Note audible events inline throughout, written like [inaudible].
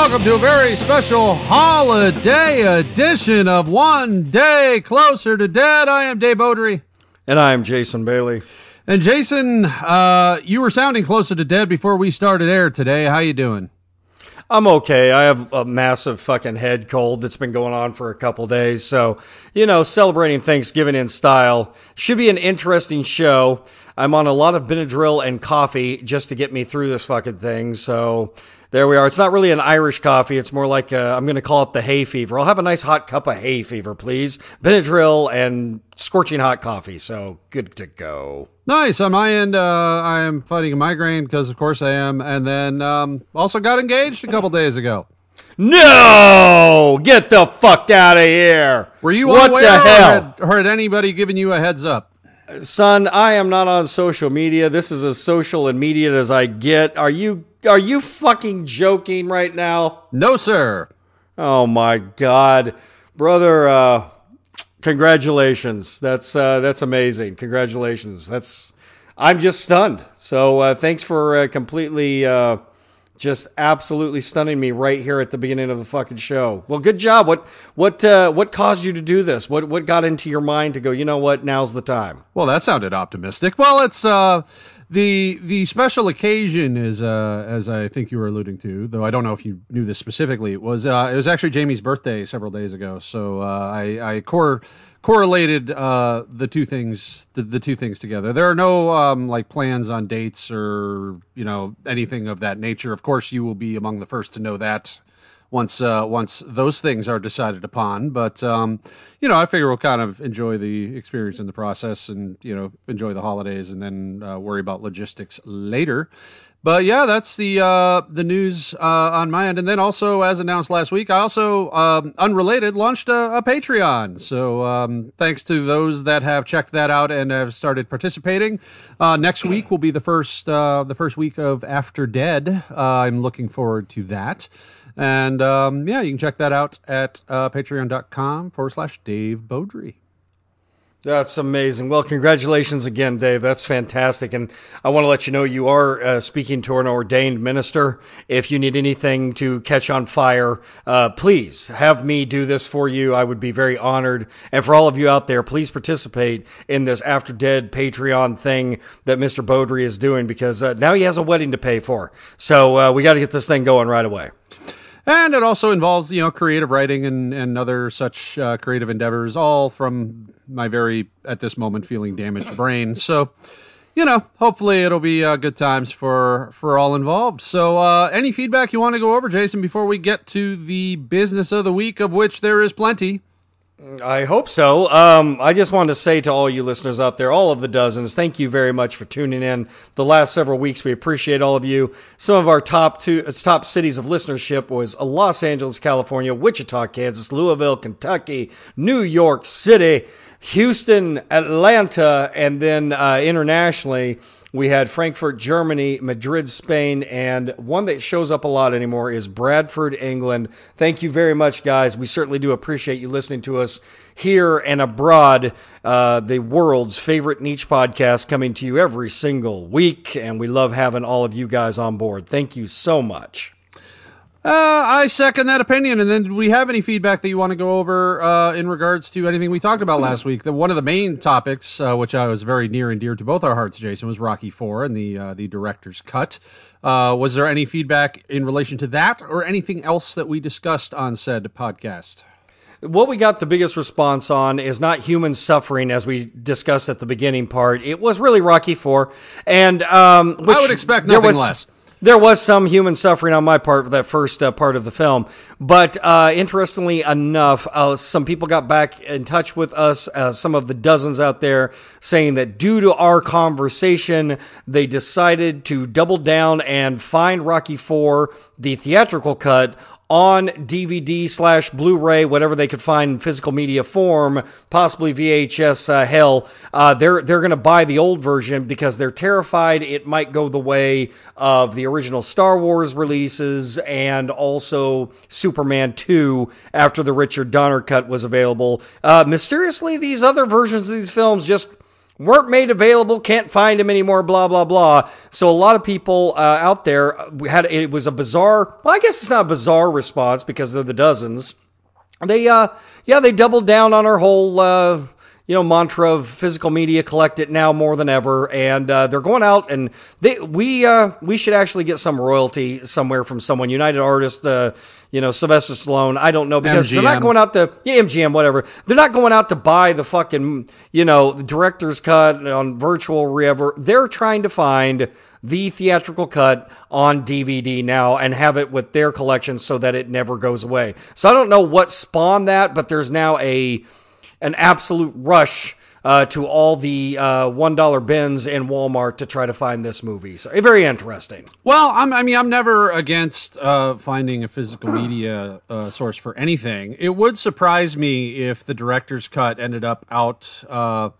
welcome to a very special holiday edition of One Day Closer to Dead. I am Dave Beaudry. And I'm Jason Bailey. And Jason, uh, you were sounding closer to dead before we started air today. How you doing? I'm okay. I have a massive fucking head cold that's been going on for a couple days. So, you know, celebrating Thanksgiving in style should be an interesting show. I'm on a lot of Benadryl and coffee just to get me through this fucking thing. So, there we are. It's not really an Irish coffee. It's more like i am going to call it the hay fever. I'll have a nice hot cup of hay fever, please. Benadryl and scorching hot coffee. So good to go. Nice. On my end, uh, I am fighting a migraine because, of course, I am. And then um, also got engaged a couple days ago. No! Get the fuck out of here! Were you what the hell? Or had, or had anybody given you a heads up? Son, I am not on social media. This is as social and immediate as I get. Are you are you fucking joking right now? No, sir. Oh my god. Brother, uh congratulations. That's uh that's amazing. Congratulations. That's I'm just stunned. So uh thanks for uh, completely uh just absolutely stunning me right here at the beginning of the fucking show. Well, good job. What what uh, what caused you to do this? What what got into your mind to go? You know what? Now's the time. Well, that sounded optimistic. Well, it's uh, the the special occasion is uh, as I think you were alluding to, though I don't know if you knew this specifically. It was uh, it was actually Jamie's birthday several days ago, so uh, I, I cor- correlated uh, the two things the, the, two things together. There are no um, like plans on dates or you know anything of that nature. Of course, you will be among the first to know that once uh, once those things are decided upon. But um, you know, I figure we'll kind of enjoy the experience in the process, and you know, enjoy the holidays, and then uh, worry about logistics later. But yeah, that's the uh, the news uh, on my end, and then also, as announced last week, I also um, unrelated launched a, a Patreon. So um, thanks to those that have checked that out and have started participating. Uh, next week will be the first uh, the first week of After Dead. I'm looking forward to that. And um, yeah, you can check that out at uh, patreon.com forward slash Dave Beaudry. That's amazing. Well, congratulations again, Dave. That's fantastic. And I want to let you know you are uh, speaking to an ordained minister. If you need anything to catch on fire, uh, please have me do this for you. I would be very honored. And for all of you out there, please participate in this After Dead Patreon thing that Mr. Beaudry is doing because uh, now he has a wedding to pay for. So uh, we got to get this thing going right away and it also involves you know creative writing and and other such uh, creative endeavors, all from my very at this moment feeling damaged brain. So. You know, hopefully it'll be uh, good times for for all involved. So, uh, any feedback you want to go over, Jason, before we get to the business of the week, of which there is plenty? I hope so. Um, I just wanted to say to all you listeners out there, all of the dozens, thank you very much for tuning in the last several weeks. We appreciate all of you. Some of our top two uh, top cities of listenership was Los Angeles, California, Wichita, Kansas, Louisville, Kentucky, New York City, Houston, Atlanta, and then uh, internationally. We had Frankfurt, Germany, Madrid, Spain, and one that shows up a lot anymore is Bradford, England. Thank you very much, guys. We certainly do appreciate you listening to us here and abroad. Uh, the world's favorite niche podcast coming to you every single week, and we love having all of you guys on board. Thank you so much. Uh, I second that opinion. And then, do we have any feedback that you want to go over uh, in regards to anything we talked about last week? The, one of the main topics, uh, which I was very near and dear to both our hearts, Jason, was Rocky Four and the uh, the director's cut. Uh, was there any feedback in relation to that, or anything else that we discussed on said podcast? what we got the biggest response on is not human suffering as we discussed at the beginning part. It was really Rocky Four, and um, I would expect nothing was, less there was some human suffering on my part for that first uh, part of the film. But uh, interestingly enough, uh, some people got back in touch with us, uh, some of the dozens out there, saying that due to our conversation, they decided to double down and find Rocky 4, the theatrical cut, on DVD slash Blu-ray, whatever they could find in physical media form, possibly VHS. Uh, hell, uh, they're they're going to buy the old version because they're terrified it might go the way of the original Star Wars releases and also Superman 2 after the Richard Donner cut was available. Uh, mysteriously, these other versions of these films just weren't made available, can't find them anymore, blah blah blah. So a lot of people uh, out there had it was a bizarre. Well, I guess it's not a bizarre response because they're the dozens. They uh yeah they doubled down on our whole uh you know mantra of physical media collect it now more than ever and uh, they're going out and they we uh, we should actually get some royalty somewhere from someone united artists uh, you know sylvester stallone i don't know because they're not going out to yeah mgm whatever. They're not going out to buy the fucking you know the director's cut on virtual wherever they're trying to find the theatrical cut on DVD now and have it with their collection so that it never goes away. So I don't know what spawned that, but there's now a an absolute rush uh, to all the uh, one dollar bins in Walmart to try to find this movie. So eh, very interesting. Well, I'm, I mean, I'm never against uh, finding a physical media uh, source for anything. It would surprise me if the director's cut ended up out uh,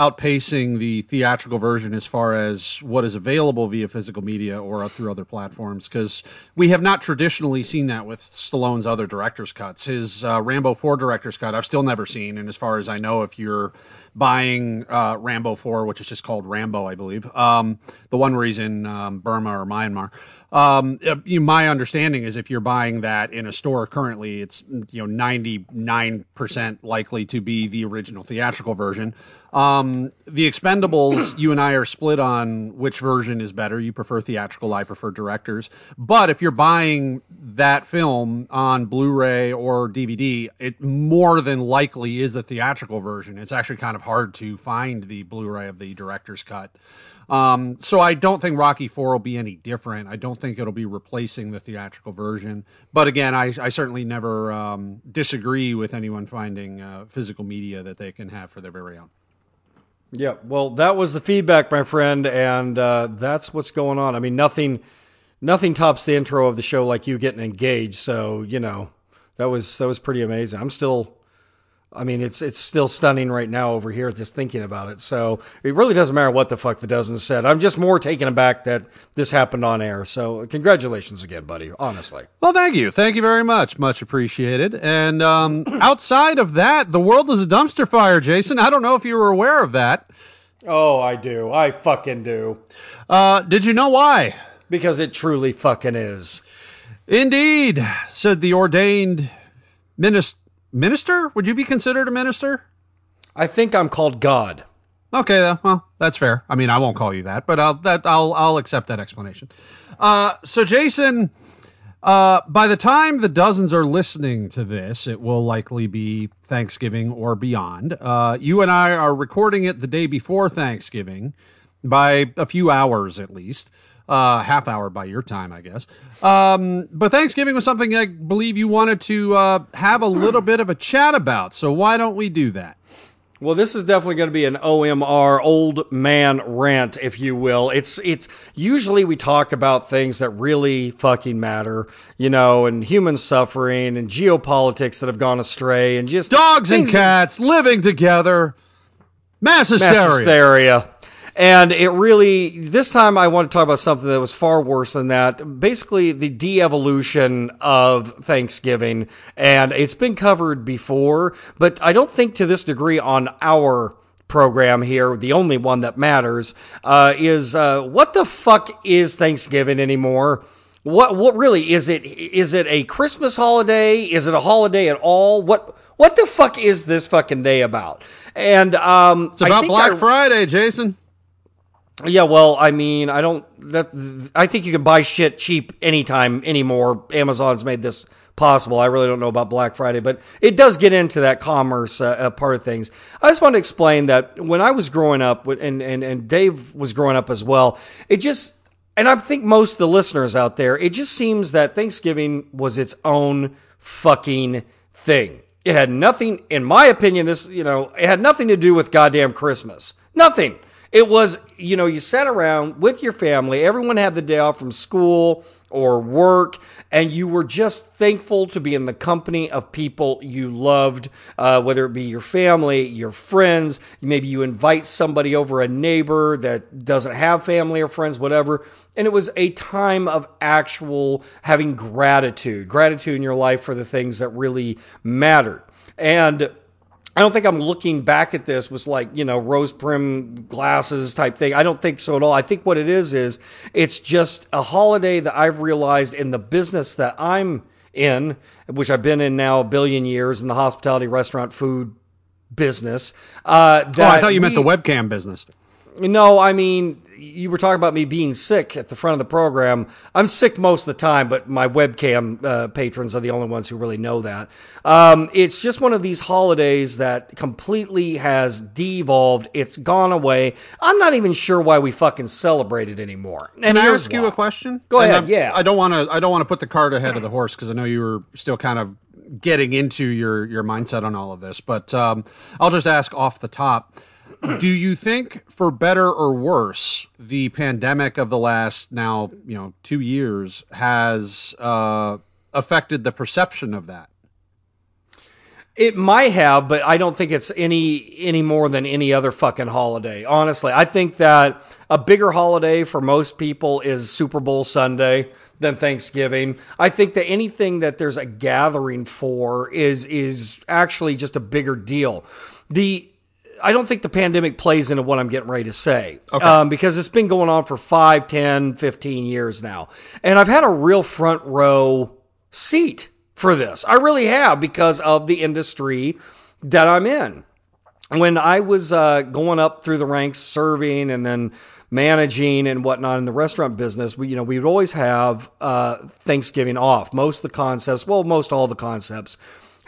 outpacing the theatrical version as far as what is available via physical media or through other platforms, because we have not traditionally seen that with Stallone's other director's cuts. His uh, Rambo 4 director's cut, I've still never seen, and as far as I know, if you're buying uh, Rambo 4, which is just called Rambo, I believe, um, the one where he's in um, Burma or Myanmar. Um, uh, you, my understanding is if you're buying that in a store currently, it's you know 99 percent likely to be the original theatrical version. Um, the Expendables, you and I are split on which version is better. You prefer theatrical, I prefer directors. But if you're buying that film on Blu-ray or DVD, it more than likely is the theatrical version. It's actually kind of hard to find the Blu-ray of the director's cut. Um, so I don't think Rocky Four will be any different. I don't think it'll be replacing the theatrical version. But again, I, I certainly never um, disagree with anyone finding uh, physical media that they can have for their very own. Yeah, well, that was the feedback, my friend, and uh, that's what's going on. I mean, nothing, nothing tops the intro of the show like you getting engaged. So you know, that was that was pretty amazing. I'm still, I mean, it's it's still stunning right now over here just thinking about it. So it really doesn't matter what the fuck the dozen said. I'm just more taken aback that this happened on air. So congratulations again, buddy. Honestly. Well, thank you. Thank you very much. Much appreciated. And um, [clears throat] outside of that, the world is a dumpster fire, Jason. I don't know if you were aware of that. Oh, I do. I fucking do. Uh, did you know why? Because it truly fucking is. Indeed, said the ordained minister. Minister? Would you be considered a minister? I think I'm called God. Okay, well, that's fair. I mean, I won't call you that, but I'll that I'll I'll accept that explanation. Uh, so, Jason, uh, by the time the dozens are listening to this, it will likely be Thanksgiving or beyond. Uh, you and I are recording it the day before Thanksgiving by a few hours at least. Uh, half hour by your time, I guess. Um, but Thanksgiving was something I believe you wanted to uh, have a little bit of a chat about. So why don't we do that? Well, this is definitely going to be an OMR old man rant, if you will. It's it's usually we talk about things that really fucking matter, you know, and human suffering and geopolitics that have gone astray and just dogs and cats living together. Mass hysteria. mass hysteria. And it really, this time I want to talk about something that was far worse than that. Basically, the de evolution of Thanksgiving. And it's been covered before, but I don't think to this degree on our program here, the only one that matters, uh, is uh, what the fuck is Thanksgiving anymore? What what really is it? Is it a Christmas holiday? Is it a holiday at all? What what the fuck is this fucking day about? And um, It's about Black I- Friday, Jason. Yeah, well, I mean, I don't. That I think you can buy shit cheap anytime anymore. Amazon's made this possible. I really don't know about Black Friday, but it does get into that commerce uh, uh, part of things. I just want to explain that when I was growing up, and and and Dave was growing up as well. It just, and I think most of the listeners out there, it just seems that Thanksgiving was its own fucking thing. It had nothing, in my opinion, this, you know, it had nothing to do with goddamn Christmas. Nothing. It was, you know, you sat around with your family, everyone had the day off from school or work, and you were just thankful to be in the company of people you loved, uh, whether it be your family, your friends, maybe you invite somebody over, a neighbor that doesn't have family or friends, whatever. And it was a time of actual having gratitude, gratitude in your life for the things that really mattered. And I don't think I'm looking back at this was like, you know, rose prim glasses type thing. I don't think so at all. I think what it is is it's just a holiday that I've realized in the business that I'm in, which I've been in now a billion years in the hospitality, restaurant, food business. Uh, oh, I thought you we, meant the webcam business. No, I mean, you were talking about me being sick at the front of the program. I'm sick most of the time, but my webcam uh, patrons are the only ones who really know that. Um, it's just one of these holidays that completely has devolved. It's gone away. I'm not even sure why we fucking celebrate it anymore. And Can I ask why. you a question? Go and ahead. I'm, yeah. I don't want to. I don't want to put the cart ahead of the horse because I know you were still kind of getting into your your mindset on all of this. But um, I'll just ask off the top do you think, for better or worse, the pandemic of the last now you know two years has uh, affected the perception of that? It might have, but I don't think it's any any more than any other fucking holiday. Honestly, I think that a bigger holiday for most people is Super Bowl Sunday than Thanksgiving. I think that anything that there's a gathering for is is actually just a bigger deal. The I don't think the pandemic plays into what I'm getting ready to say. Okay. Um, because it's been going on for 5, 10, 15 years now. And I've had a real front row seat for this. I really have because of the industry that I'm in. When I was uh, going up through the ranks, serving and then managing and whatnot in the restaurant business, we, you know, we would always have uh, Thanksgiving off. Most of the concepts, well, most all the concepts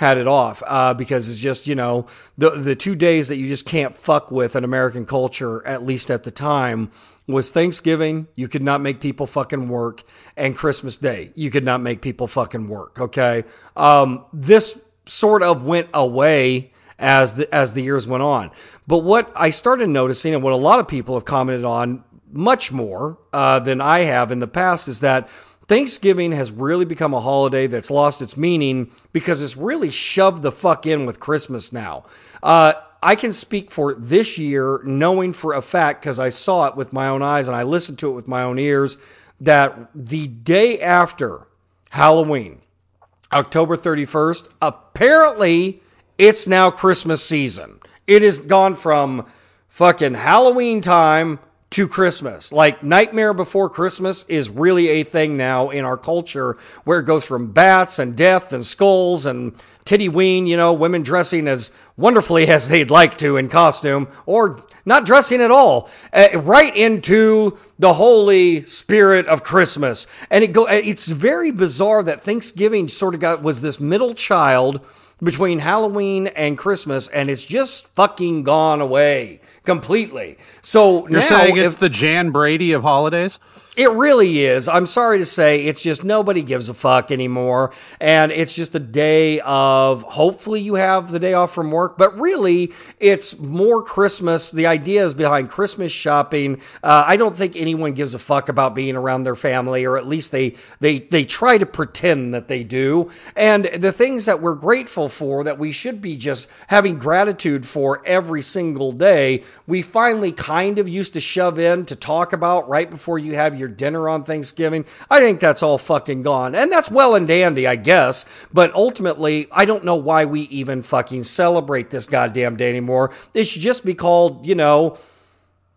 had it off uh, because it's just you know the the two days that you just can't fuck with in American culture at least at the time was Thanksgiving you could not make people fucking work and Christmas Day you could not make people fucking work okay? Um, this sort of went away as the as the years went on. But what I started noticing and what a lot of people have commented on much more uh, than I have in the past is that Thanksgiving has really become a holiday that's lost its meaning because it's really shoved the fuck in with Christmas now. Uh, I can speak for this year, knowing for a fact, because I saw it with my own eyes and I listened to it with my own ears, that the day after Halloween, October 31st, apparently it's now Christmas season. It has gone from fucking Halloween time to Christmas. Like Nightmare Before Christmas is really a thing now in our culture where it goes from bats and death and skulls and titty ween, you know, women dressing as wonderfully [laughs] as they'd like to in costume or not dressing at all, uh, right into the holy spirit of Christmas. And it go, it's very bizarre that Thanksgiving sort of got, was this middle child between Halloween and Christmas, and it's just fucking gone away completely. So you're saying it's if, the Jan Brady of holidays? It really is. I'm sorry to say, it's just nobody gives a fuck anymore. And it's just a day of hopefully you have the day off from work, but really it's more Christmas. The idea is behind Christmas shopping. Uh, I don't think anyone gives a fuck about being around their family, or at least they, they, they try to pretend that they do. And the things that we're grateful for, that we should be just having gratitude for every single day, we finally kind of used to shove in to talk about right before you have your your dinner on Thanksgiving. I think that's all fucking gone. And that's well and dandy, I guess. But ultimately, I don't know why we even fucking celebrate this goddamn day anymore. It should just be called, you know,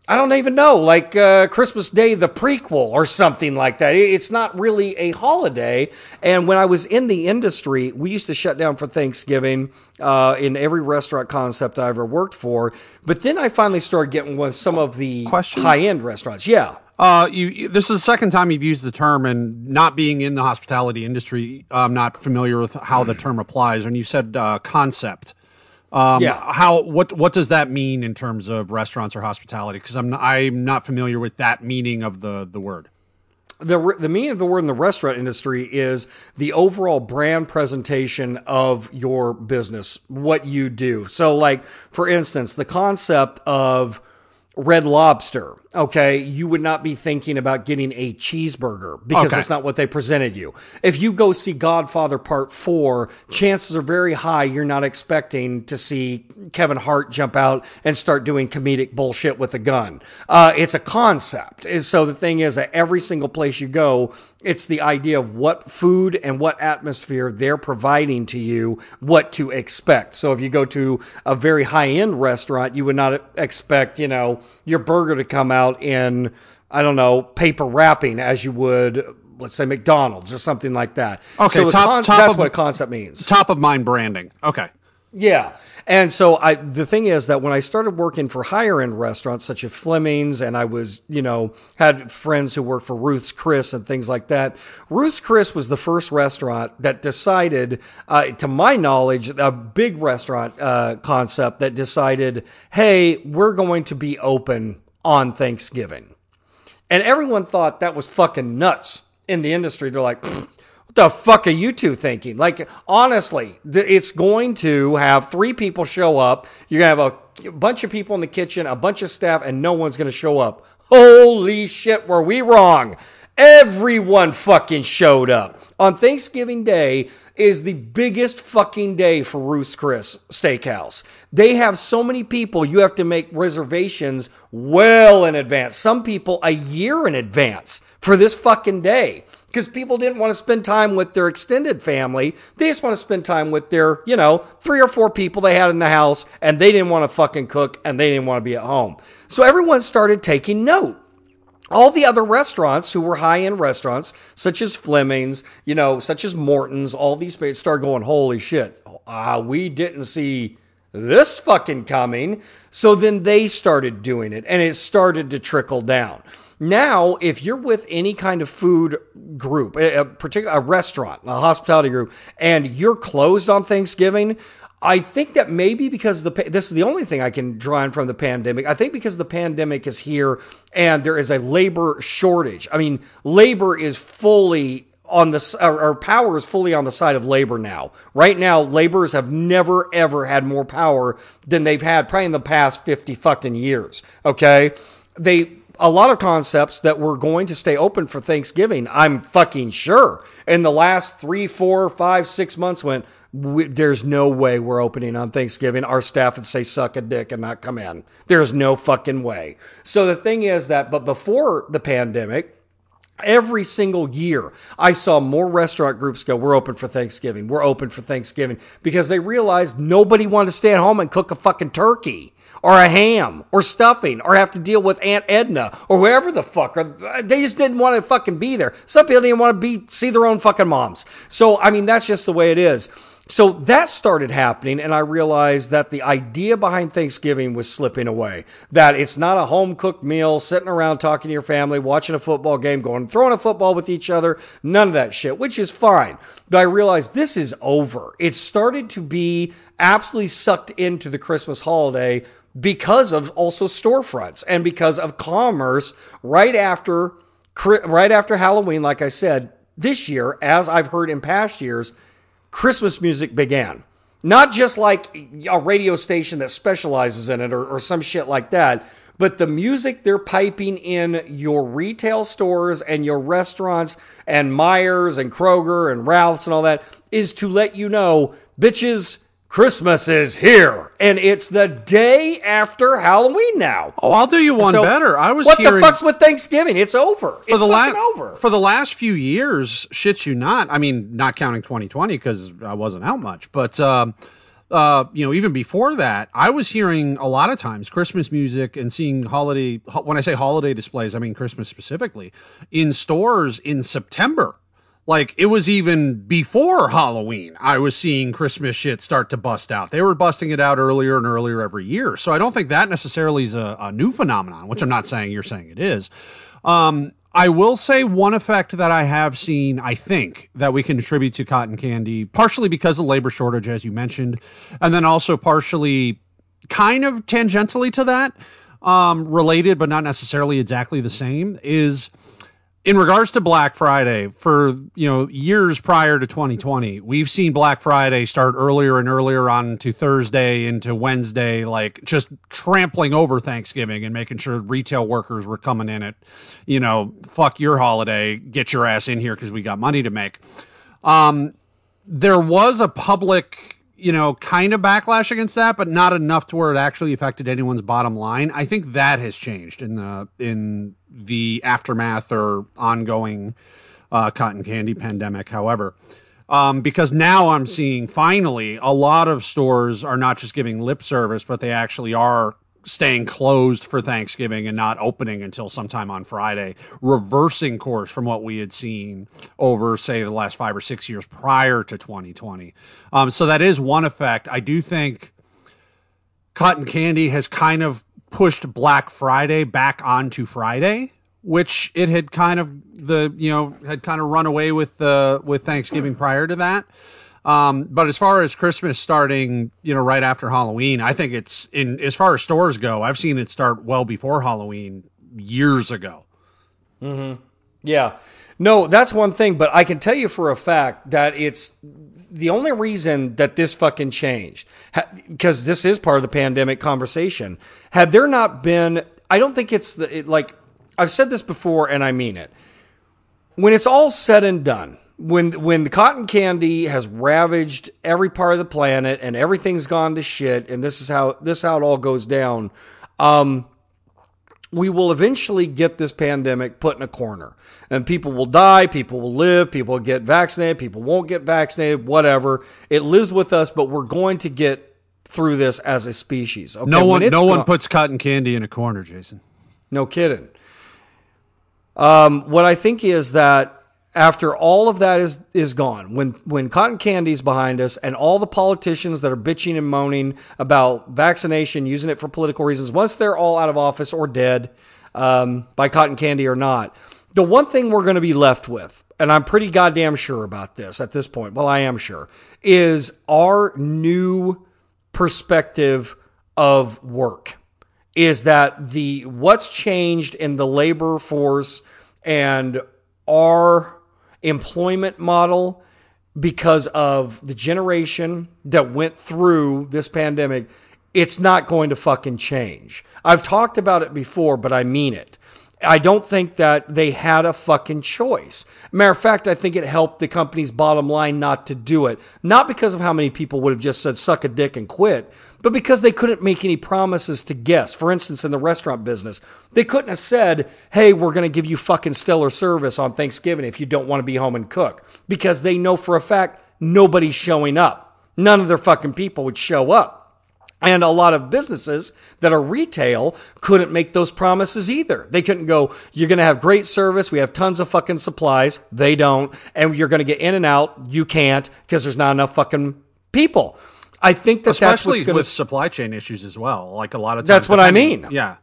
I don't even know, like uh, Christmas Day, the prequel or something like that. It's not really a holiday. And when I was in the industry, we used to shut down for Thanksgiving uh, in every restaurant concept I ever worked for. But then I finally started getting with some of the high end restaurants. Yeah. Uh, you, this is the second time you've used the term, and not being in the hospitality industry, I'm not familiar with how the term applies. And you said uh, concept. Um, yeah. How what what does that mean in terms of restaurants or hospitality? Because I'm not, I'm not familiar with that meaning of the the word. The, the meaning of the word in the restaurant industry is the overall brand presentation of your business, what you do. So, like for instance, the concept of Red Lobster okay, you would not be thinking about getting a cheeseburger because Okay. that's not what they presented you. If you go see Godfather Part 4, chances are very high you're not expecting to see Kevin Hart jump out and start doing comedic bullshit with a gun. Uh, it's a concept. And so the thing is that every single place you go, it's the idea of what food and what atmosphere they're providing to you, what to expect. So if you go to a very high end restaurant, you would not expect, you know, your burger to come out in, I don't know, paper wrapping as you would, let's say McDonald's or something like that. Okay, so top- con- top that's of- what a concept means. Top of mind branding. Okay. Yeah. And so I the thing is that when I started working for higher end restaurants such as Fleming's and I was, you know, had friends who worked for Ruth's Chris and things like that. Ruth's Chris was the first restaurant that decided uh, to my knowledge a big restaurant uh, concept that decided, "Hey, we're going to be open on Thanksgiving." And everyone thought that was fucking nuts in the industry. They're like, [sniffs] the fuck are you two thinking? Like, honestly, th- it's going to have three people show up. You're going to have a bunch of people in the kitchen, a bunch of staff, and no one's going to show up. Holy shit, were we wrong? Everyone fucking showed up. On Thanksgiving Day is the biggest fucking day for Ruth's Chris Steakhouse. They have so many people, you have to make reservations well in advance. Some people a year in advance for this fucking day. Because people didn't want to spend time with their extended family. They just want to spend time with their, you know, three or four people they had in the house and they didn't want to fucking cook and they didn't want to be at home. So everyone started taking note all the other restaurants who were high end restaurants, such as Fleming's, you know, such as Morton's, all these places start going, holy shit, ah, we didn't see this fucking coming. So then they started doing it and it started to trickle down. Now, if you're with any kind of food group, a, particular a restaurant, a hospitality group, and you're closed on Thanksgiving, I think that maybe because the this is the only thing I can draw in from the pandemic. I think because the pandemic is here and there is a labor shortage. I mean, labor is fully on the or power is fully on the side of labor now. Right now, laborers have never ever had more power than they've had probably in the past fifty fucking years. Okay, they a lot of concepts that were going to stay open for Thanksgiving. I'm fucking sure. In the last three, four, five, six months, went. We, there's no way we're opening on Thanksgiving. Our staff would say suck a dick and not come in. There's no fucking way. So the thing is that, but before the pandemic, Every single year, I saw more restaurant groups go, We're open for Thanksgiving. We're open for Thanksgiving because they realized nobody wanted to stay at home and cook a fucking turkey or a ham or stuffing or have to deal with Aunt Edna or whoever the fuck. Or uh, they just didn't want to fucking be there. Some people didn't want to be see their own fucking moms. So I mean, that's just the way it is. So that started happening, and I realized that the idea behind Thanksgiving was slipping away. That it's not a home cooked meal, sitting around talking to your family, watching a football game, going throwing a football with each other, none of that shit, which is fine. But I realized this is over. It started to be absolutely sucked into the Christmas holiday because of also storefronts and because of commerce right after right after Halloween, like I said, this year, as I've heard in past years, Christmas music began. Not just like a radio station that specializes in it or, or some shit like that, but the music they're piping in your retail stores and your restaurants and Meijers and Kroger and Ralph's and all that is to let you know, bitches, Christmas is here. And it's the day after Halloween now. Oh, I'll do you one So, better. I was what the fuck's with Thanksgiving? It's over. for it's the last over. for the last few years. Shit, you not. I mean, not counting 2020 because I wasn't out much, but um, uh, you know, even before that, I was hearing a lot of times Christmas music and seeing holiday. When I say holiday displays, I mean Christmas specifically in stores in September. Like it was even before Halloween, I was seeing Christmas shit start to bust out. They were busting it out earlier and earlier every year. So I don't think that necessarily is a, a new phenomenon, which I'm not saying you're saying it is. Um, I will say one effect that I have seen, I think, that we can attribute to cotton candy, partially because of labor shortage, as you mentioned, and then also partially kind of tangentially to that, um, related, but not necessarily exactly the same, is in regards to Black Friday, for you know years prior to 2020, we've seen Black Friday start earlier and earlier on to Thursday into Wednesday, like just trampling over Thanksgiving and making sure retail workers were coming in at, you know, fuck your holiday, get your ass in here because we got money to make. Um, there was a public you know, kind of backlash against that, but not enough to where it actually affected anyone's bottom line. I think that has changed in the in the aftermath or ongoing uh, cotton candy pandemic. However, um, because now I'm seeing finally a lot of stores are not just giving lip service, but they actually are staying closed for Thanksgiving and not opening until sometime on Friday, reversing course from what we had seen over, say, the last five or six years prior to 2020. Um, so that is one effect. I do think cotton candy has kind of pushed Black Friday back onto Friday, which it had kind of the you know had kind of run away with the with Thanksgiving prior to that. Um, but as far as Christmas starting, you know, right after Halloween, I think it's in as far as stores go. I've seen it start well before Halloween years ago. Mm-hmm. Yeah, no, that's one thing. But I can tell you for a fact that it's the only reason that this fucking changed because this is part of the pandemic conversation. Had there not been, I don't think it's the it, like I've said this before, and I mean it. When it's all said and done when when the cotton candy has ravaged every part of the planet and everything's gone to shit and this is how this is how it all goes down um, we will eventually get this pandemic put in a corner. And people will die people will live people will get vaccinated people won't get vaccinated whatever. It lives with us but we're going to get through this as a species okay? no one no gone, one puts cotton candy in a corner jason. No kidding. Um, what i think is that after all of that is is gone, when when cotton candy's behind us, and all the politicians that are bitching and moaning about vaccination, using it for political reasons, once they're all out of office or dead um, by cotton candy or not, the one thing we're going to be left with, and I'm pretty goddamn sure about this at this point. Well, I am sure, is our new perspective of work. Is that the what's changed in the labor force and our employment model because of the generation that went through this pandemic, it's not going to fucking change. I've talked about it before, but I mean it. I don't think that they had a fucking choice. Matter of fact, I think it helped the company's bottom line not to do it. Not because of how many people would have just said suck a dick and quit, but because they couldn't make any promises to guests. For instance, in the restaurant business, they couldn't have said, hey, we're going to give you fucking stellar service on Thanksgiving if you don't want to be home and cook. Because they know for a fact nobody's showing up. None of their fucking people would show up. And a lot of businesses that are retail couldn't make those promises either. They couldn't go, you're going to have great service. We have tons of fucking supplies. They don't. And you're going to get in and out. You can't because there's not enough fucking people. I think that especially that's with gonna, supply chain issues as well. Like a lot of times, that's what I mean. Yeah,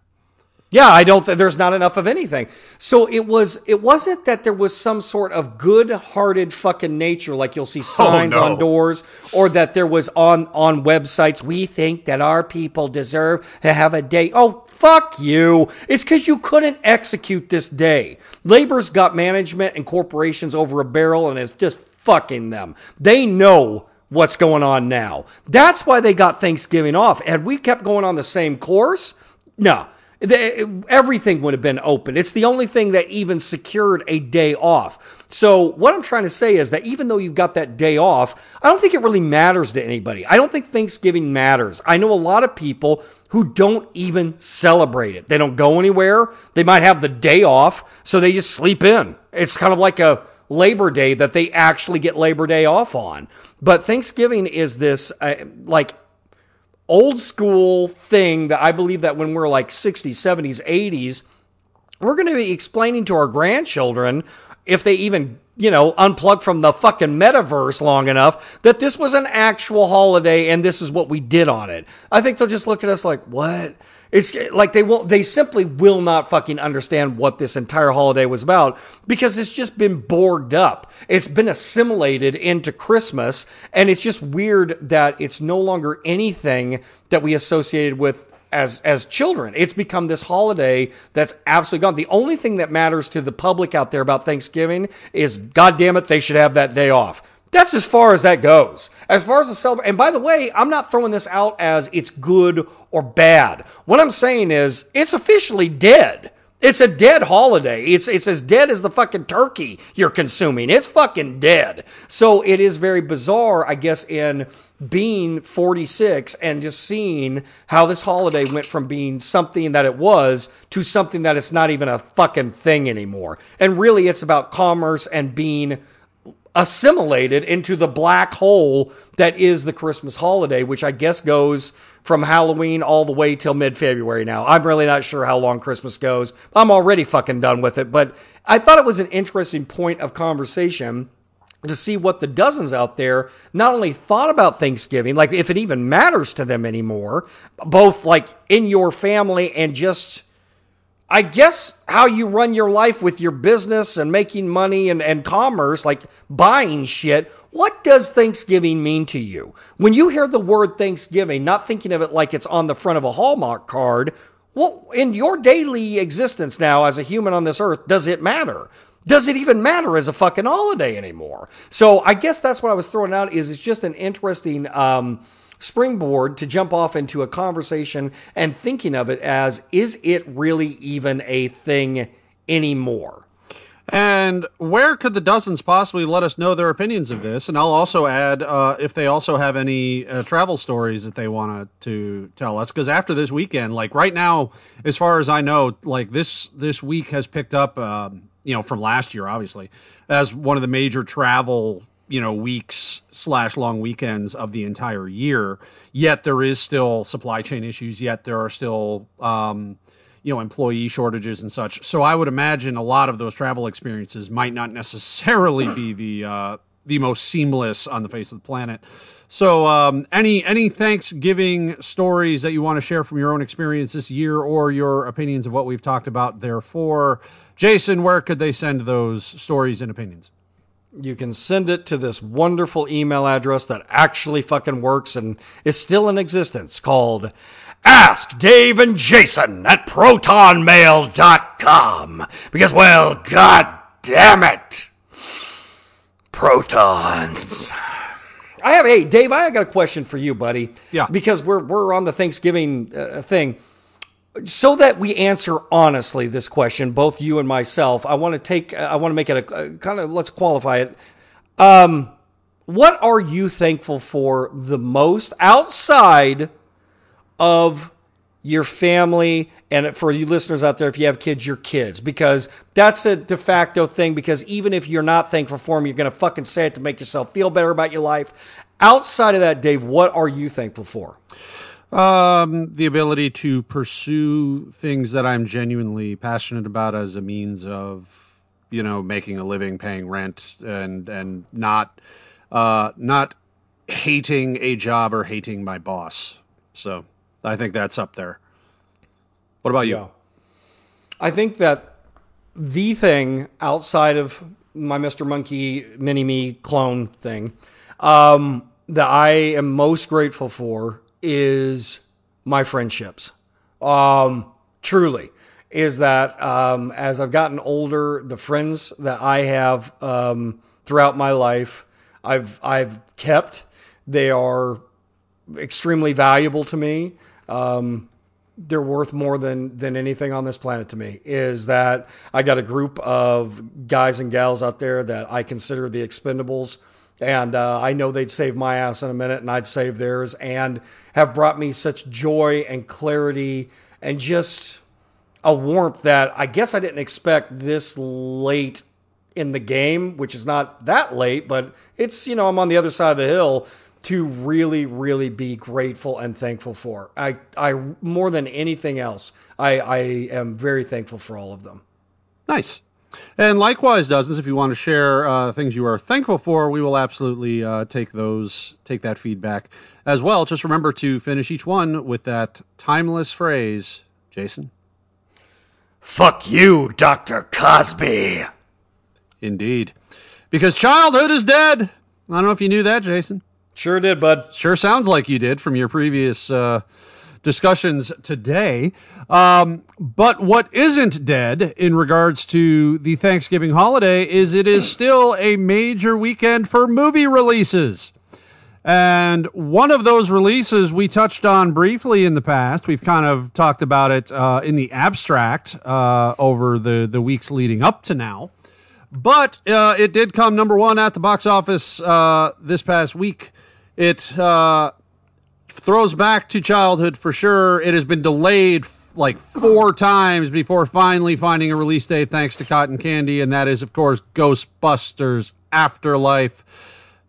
yeah. I don't. Th- there's not enough of anything. So it was. It wasn't that there was some sort of good-hearted fucking nature, like you'll see oh, signs oh, no. on doors, or that there was on on websites. We think that our people deserve to have a day. Oh, fuck you! It's because you couldn't execute this day. Labor's got management and corporations over a barrel, and it's just fucking them. They know what's going on now. That's why they got Thanksgiving off. Had we kept going on the same course, no, everything would have been open. It's the only thing that even secured a day off. So what I'm trying to say is that even though you've got that day off, I don't think it really matters to anybody. I don't think Thanksgiving matters. I know a lot of people who don't even celebrate it. They don't go anywhere. They might have the day off, so they just sleep in. It's kind of like a Labor Day that they actually get Labor Day off on. But Thanksgiving is this uh, like old school thing that I believe that when we're like 60s, 70s, 80s, we're going to be explaining to our grandchildren if they even you know, unplug from the fucking metaverse long enough that this was an actual holiday and this is what we did on it. I think they'll just look at us like, what? It's like they won't, they simply will not fucking understand what this entire holiday was about because it's just been borged up. It's been assimilated into Christmas and it's just weird that it's no longer anything that we associated with as as children. It's become this holiday that's absolutely gone. The only thing that matters to the public out there about Thanksgiving is, God damn it, they should have that day off. That's as far as that goes. As far as the celebration, and by the way, I'm not throwing this out as it's good or bad. What I'm saying is it's officially dead. It's a dead holiday. It's it's as dead as the fucking turkey you're consuming. It's fucking dead. So it is very bizarre, I guess, in being 46 and just seeing how this holiday went from being something that it was to something that it's not even a fucking thing anymore. And really, it's about commerce and being assimilated into the black hole that is the Christmas holiday, which I guess goes from Halloween all the way till mid February now. I'm really not sure how long Christmas goes. I'm already fucking done with it, but I thought it was an interesting point of conversation to see what the dozens out there not only thought about Thanksgiving, like if it even matters to them anymore, both like in your family and just I guess how you run your life with your business and making money and, and commerce, like buying shit. What does Thanksgiving mean to you? When you hear the word Thanksgiving, not thinking of it like it's on the front of a Hallmark card, well, in your daily existence now as a human on this earth, does it matter? Does it even matter as a fucking holiday anymore? So I guess that's what I was throwing out is it's just an interesting, um, springboard to jump off into a conversation and thinking of it as is it really even a thing anymore? And where could the dozens possibly let us know their opinions of this? And I'll also add uh, if they also have any uh, travel stories that they want to tell us. Because after this weekend, like right now, as far as I know, like this this week has picked up, um, you know, from last year, obviously, as one of the major travel you know weeks slash long weekends of the entire year. Yet there is still supply chain issues. Yet there are still um, you know employee shortages and such. So I would imagine a lot of those travel experiences might not necessarily be the uh, the most seamless on the face of the planet. So um, any any Thanksgiving stories that you want to share from your own experience this year or your opinions of what we've talked about. Therefore, Jason, where could they send those stories and opinions? You can send it to this wonderful email address that actually fucking works and is still in existence called Ask Dave and Jason at protonmail.com. Because, well, god damn it. Protons. I have, hey, Dave, I got a question for you, buddy. Yeah. Because we're, we're on the Thanksgiving uh, thing so that we answer honestly this question, both you and myself, I want to take, I want to make it a, a kind of, let's qualify it. Um, what are you thankful for the most outside of your family and for you listeners out there if you have kids your kids? Because that's a de facto thing because even if you're not thankful for them you're going to fucking say it to make yourself feel better about your life. Outside of that dave what are you thankful for um, the ability to pursue things that I'm genuinely passionate about as a means of, you know, making a living, paying rent, and and not, uh, not hating a job or hating my boss. So I think that's up there. What about you? Yeah. I think that the thing outside of my Mr. Monkey Mini Me clone thing um, that I am most grateful for is my friendships. Um, truly, is that um, as I've gotten older, the friends that I have um, throughout my life, I've I've kept. They are extremely valuable to me. Um, they're worth more than than anything on this planet to me. Is that I got a group of guys and gals out there that I consider the expendables and uh, I know they'd save my ass in a minute, and I'd save theirs, and have brought me such joy and clarity and just a warmth that I guess I didn't expect this late in the game, which is not that late, but it's, you know, I'm on the other side of the hill to really, really be grateful and thankful for. I, I more than anything else, I, I am very thankful for all of them. Nice. And likewise, dozens. If you want to share uh, things you are thankful for, we will absolutely uh, take those, take that feedback as well. Just remember to finish each one with that timeless phrase, Jason. Fuck you, Doctor Cosby. Indeed, because childhood is dead. I don't know if you knew that, Jason. Sure did, bud. Sure sounds like you did from your previous uh, discussions today. Um, but what isn't dead in regards to the Thanksgiving holiday is it is still a major weekend for movie releases. And one of those releases we touched on briefly in the past. We've kind of talked about it uh, in the abstract uh, over the, the weeks leading up to now. But uh, it did come number one at the box office uh, this past week. It uh, throws back to childhood for sure. It has been delayed like four times before finally finding a release date thanks to Cotton Candy, and that is, of course, Ghostbusters Afterlife.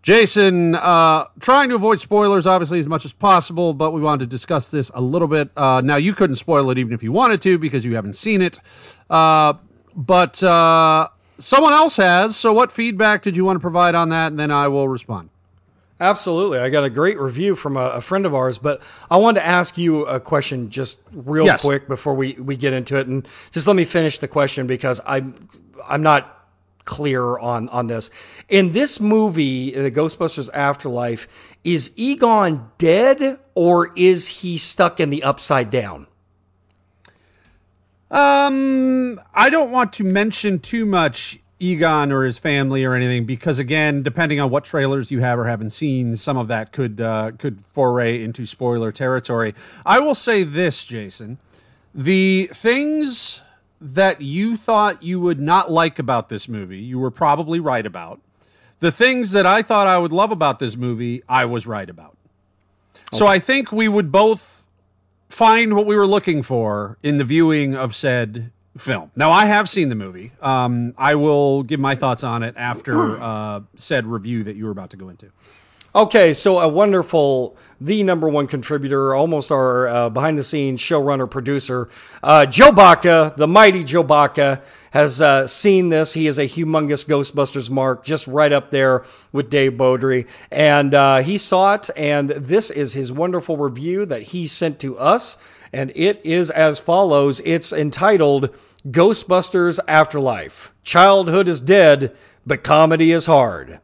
Jason, uh, trying to avoid spoilers, obviously, as much as possible, but we wanted to discuss this a little bit. Uh, now, you couldn't spoil it even if you wanted to because you haven't seen it. Uh, but uh, someone else has. So, what feedback did you want to provide on that? And then I will respond. Absolutely. I got a great review from a, a friend of ours, but I wanted to ask you a question just real Yes. quick before we, we get into it. And just let me finish the question because I'm, I'm not clear on, on this. In this movie, the Ghostbusters Afterlife, is Egon dead or is he stuck in the upside down? Um, I don't want to mention too much Egon or his family or anything because, again, depending on what trailers you have or haven't seen, some of that could uh, could foray into spoiler territory. I will say this, Jason: the things that you thought you would not like about this movie, you were probably right about. The things that I thought I would love about this movie, I was right about. So I think we would both find what we were looking for in the viewing of said film. Now, I have seen the movie. Um, I will give my thoughts on it after [clears throat] uh, said review that you were about to go into. Okay, so a wonderful, the number one contributor, almost our uh, behind the scenes showrunner producer, uh, Joe Baca, the mighty Joe Baca, has uh, seen this. He is a humongous Ghostbusters mark, just right up there with Dave Beaudry. And uh, he saw it, and this is his wonderful review that he sent to us. And it is as follows it's entitled Ghostbusters Afterlife. Childhood is dead, but comedy is hard.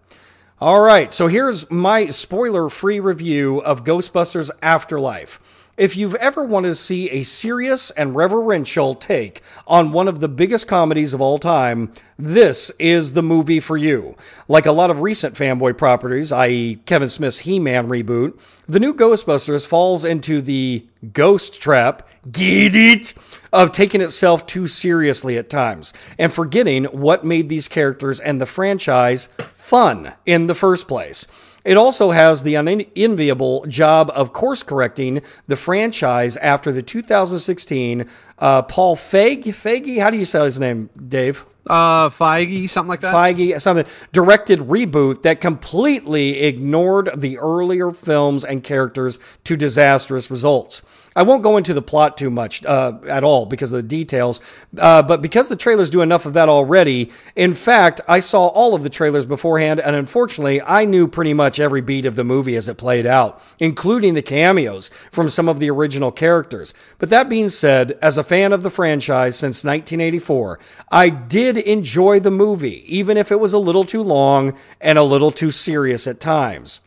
All right, so here's my spoiler free review of Ghostbusters Afterlife. If you've ever wanted to see a serious and reverential take on one of the biggest comedies of all time, this is the movie for you. Like a lot of recent fanboy properties, i.e., Kevin Smith's He Man reboot, the new Ghostbusters falls into the ghost trap, get it, of taking itself too seriously at times and forgetting what made these characters and the franchise fun in the first place. It also has the unenviable job of course correcting the franchise after the 2016 uh, Paul Feig, Feige, how do you say his name, Dave? Uh, Feige, something like that. Feige, something directed reboot that completely ignored the earlier films and characters to disastrous results. I won't go into the plot too much uh, at all because of the details, uh, but because the trailers do enough of that already. In fact, I saw all of the trailers beforehand, and unfortunately, I knew pretty much every beat of the movie as it played out, including the cameos from some of the original characters. But that being said, as a fan of the franchise since 1984, I did enjoy the movie, even if it was a little too long and a little too serious at times.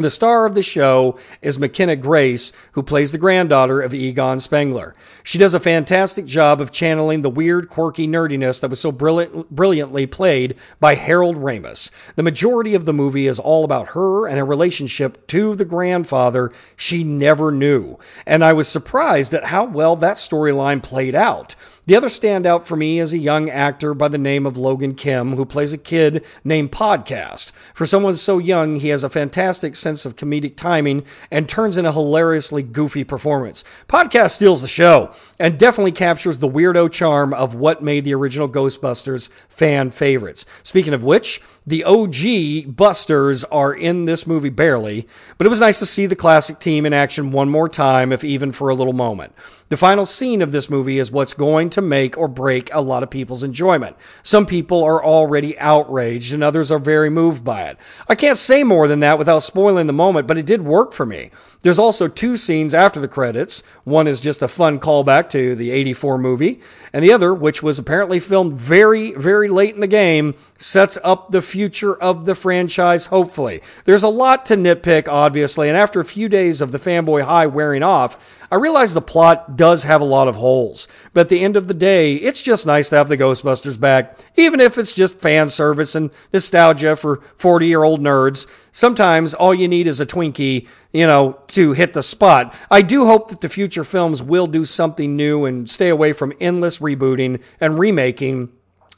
The star of the show is McKenna Grace, who plays the granddaughter of Egon Spengler. She does a fantastic job of channeling the weird, quirky nerdiness that was so brilliant, brilliantly played by Harold Ramis. The majority of the movie is all about her and her relationship to the grandfather she never knew. And I was surprised at how well that storyline played out. The other standout for me is a young actor by the name of Logan Kim, who plays a kid named Podcast. For someone so young, he has a fantastic sense of comedic timing and turns in a hilariously goofy performance. Podcast steals the show and definitely captures the weirdo charm of what made the original Ghostbusters fan favorites. Speaking of which, the OG Busters are in this movie barely, but it was nice to see the classic team in action one more time, if even for a little moment. The final scene of this movie is what's going to make or break a lot of people's enjoyment. Some people are already outraged and others are very moved by it. I can't say more than that without spoiling the moment, but it did work for me. There's also two scenes after the credits. One is just a fun callback to the 84 movie, and the other, which was apparently filmed very, very late in the game, sets up the future of the franchise, hopefully. There's a lot to nitpick, obviously, and after a few days of the fanboy high wearing off, I realize the plot does have a lot of holes, but at the end of the day, it's just nice to have the Ghostbusters back, even if it's just fan service and nostalgia for 40 year old nerds. Sometimes all you need is a Twinkie, you know, to hit the spot. I do hope that the future films will do something new and stay away from endless rebooting and remaking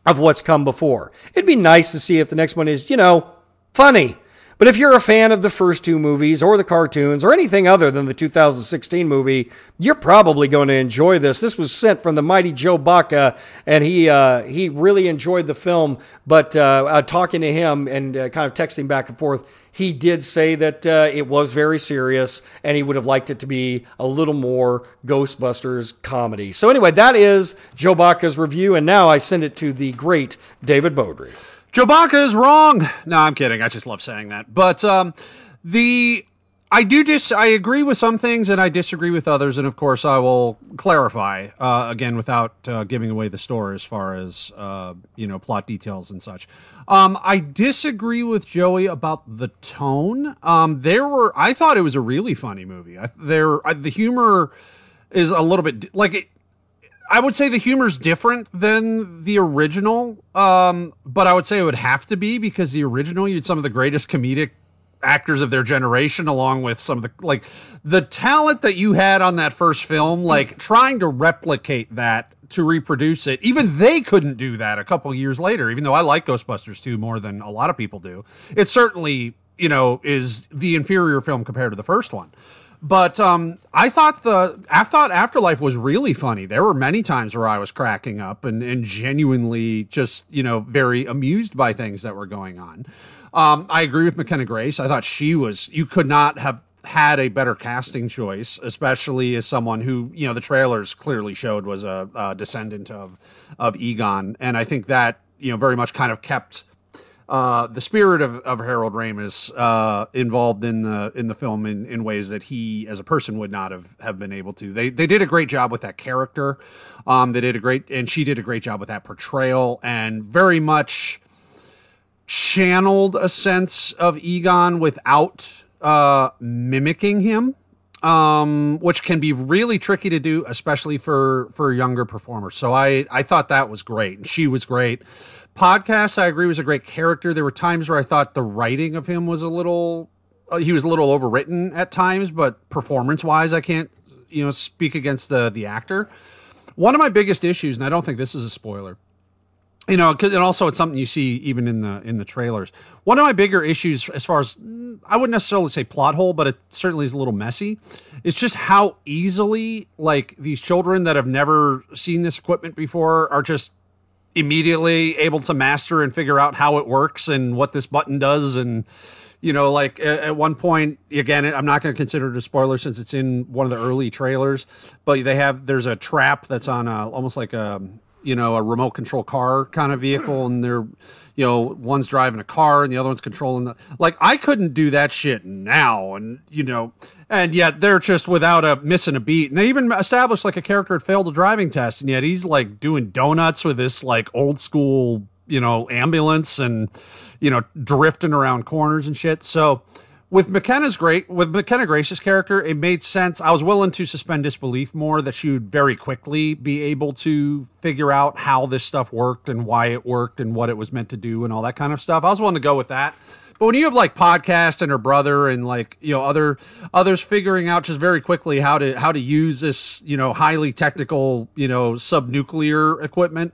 of what's come before. It'd be nice to see if the next one is, you know, funny but if you're a fan of the first two movies or the cartoons or anything other than the 2016 movie, you're probably going to enjoy this. This was sent from the mighty Joe Baca, and he uh, he really enjoyed the film. But uh, uh, talking to him and uh, kind of texting back and forth, he did say that uh, it was very serious, and he would have liked it to be a little more Ghostbusters comedy. So anyway, that is Joe Baca's review, and now I send it to the great David Beaudry. Joe Baca is wrong. No, I'm kidding. I just love saying that. But um, the I do dis I agree with some things and I disagree with others, and of course I will clarify uh, again without uh, giving away the store as far as uh, you know plot details and such. Um, I disagree with Joey about the tone. Um, there were I thought it was a really funny movie. I, there the humor is a little bit like it, I would say the humor's different than the original, um, but I would say it would have to be because the original you had some of the greatest comedic actors of their generation, along with some of the like the talent that you had on that first film. Like trying to replicate that to reproduce it, even they couldn't do that a couple years later. Even though I like Ghostbusters 2 more than a lot of people do, it certainly you know is the inferior film compared to the first one. But um, I thought the I thought Afterlife was really funny. There were many times where I was cracking up and, and genuinely just you know very amused by things that were going on. Um, I agree with McKenna Grace. I thought she was. You could not have had a better casting choice, especially as someone who you know the trailers clearly showed was a, a descendant of of Egon, and I think that you know very much kind of kept uh, the spirit of, of Harold Ramis uh, involved in the in the film in, in ways that he as a person would not have, have been able to. They they did a great job with that character. Um, they did a great and she did a great job with that portrayal and very much channeled a sense of Egon without uh, mimicking him. Um, which can be really tricky to do, especially for for younger performers. So I I thought that was great, and she was great podcast, I agree, was a great character. There were times where I thought the writing of him was a little, uh, he was a little overwritten at times, but performance wise, I can't, you know, speak against the the actor. One of my biggest issues, and I don't think this is a spoiler, you know, and also it's something you see even in the in the trailers. One of my bigger issues, as far as I wouldn't necessarily say plot hole, but it certainly is a little messy. It's just how easily like these children that have never seen this equipment before are just immediately able to master and figure out how it works and what this button does. And you know like at, one point again i'm not going to consider it a spoiler since it's in one of the early trailers but they have there's a trap that's on a almost like a you know a remote control car kind of vehicle and they're you know one's driving a car and the other one's controlling the like i couldn't do that shit now and you know and yet they're just without a missing a beat and they even established like a character had failed a driving test and yet he's like doing donuts with this like old school you know ambulance and you know drifting around corners and shit so with McKenna's great with McKenna Grace's character, it made sense. I was willing to suspend disbelief more that she would very quickly be able to figure out how this stuff worked and why it worked and what it was meant to do and all that kind of stuff. I was willing to go with that. But when you have like podcast and her brother and like you know other others figuring out just very quickly how to how to use this you know highly technical you know subnuclear equipment,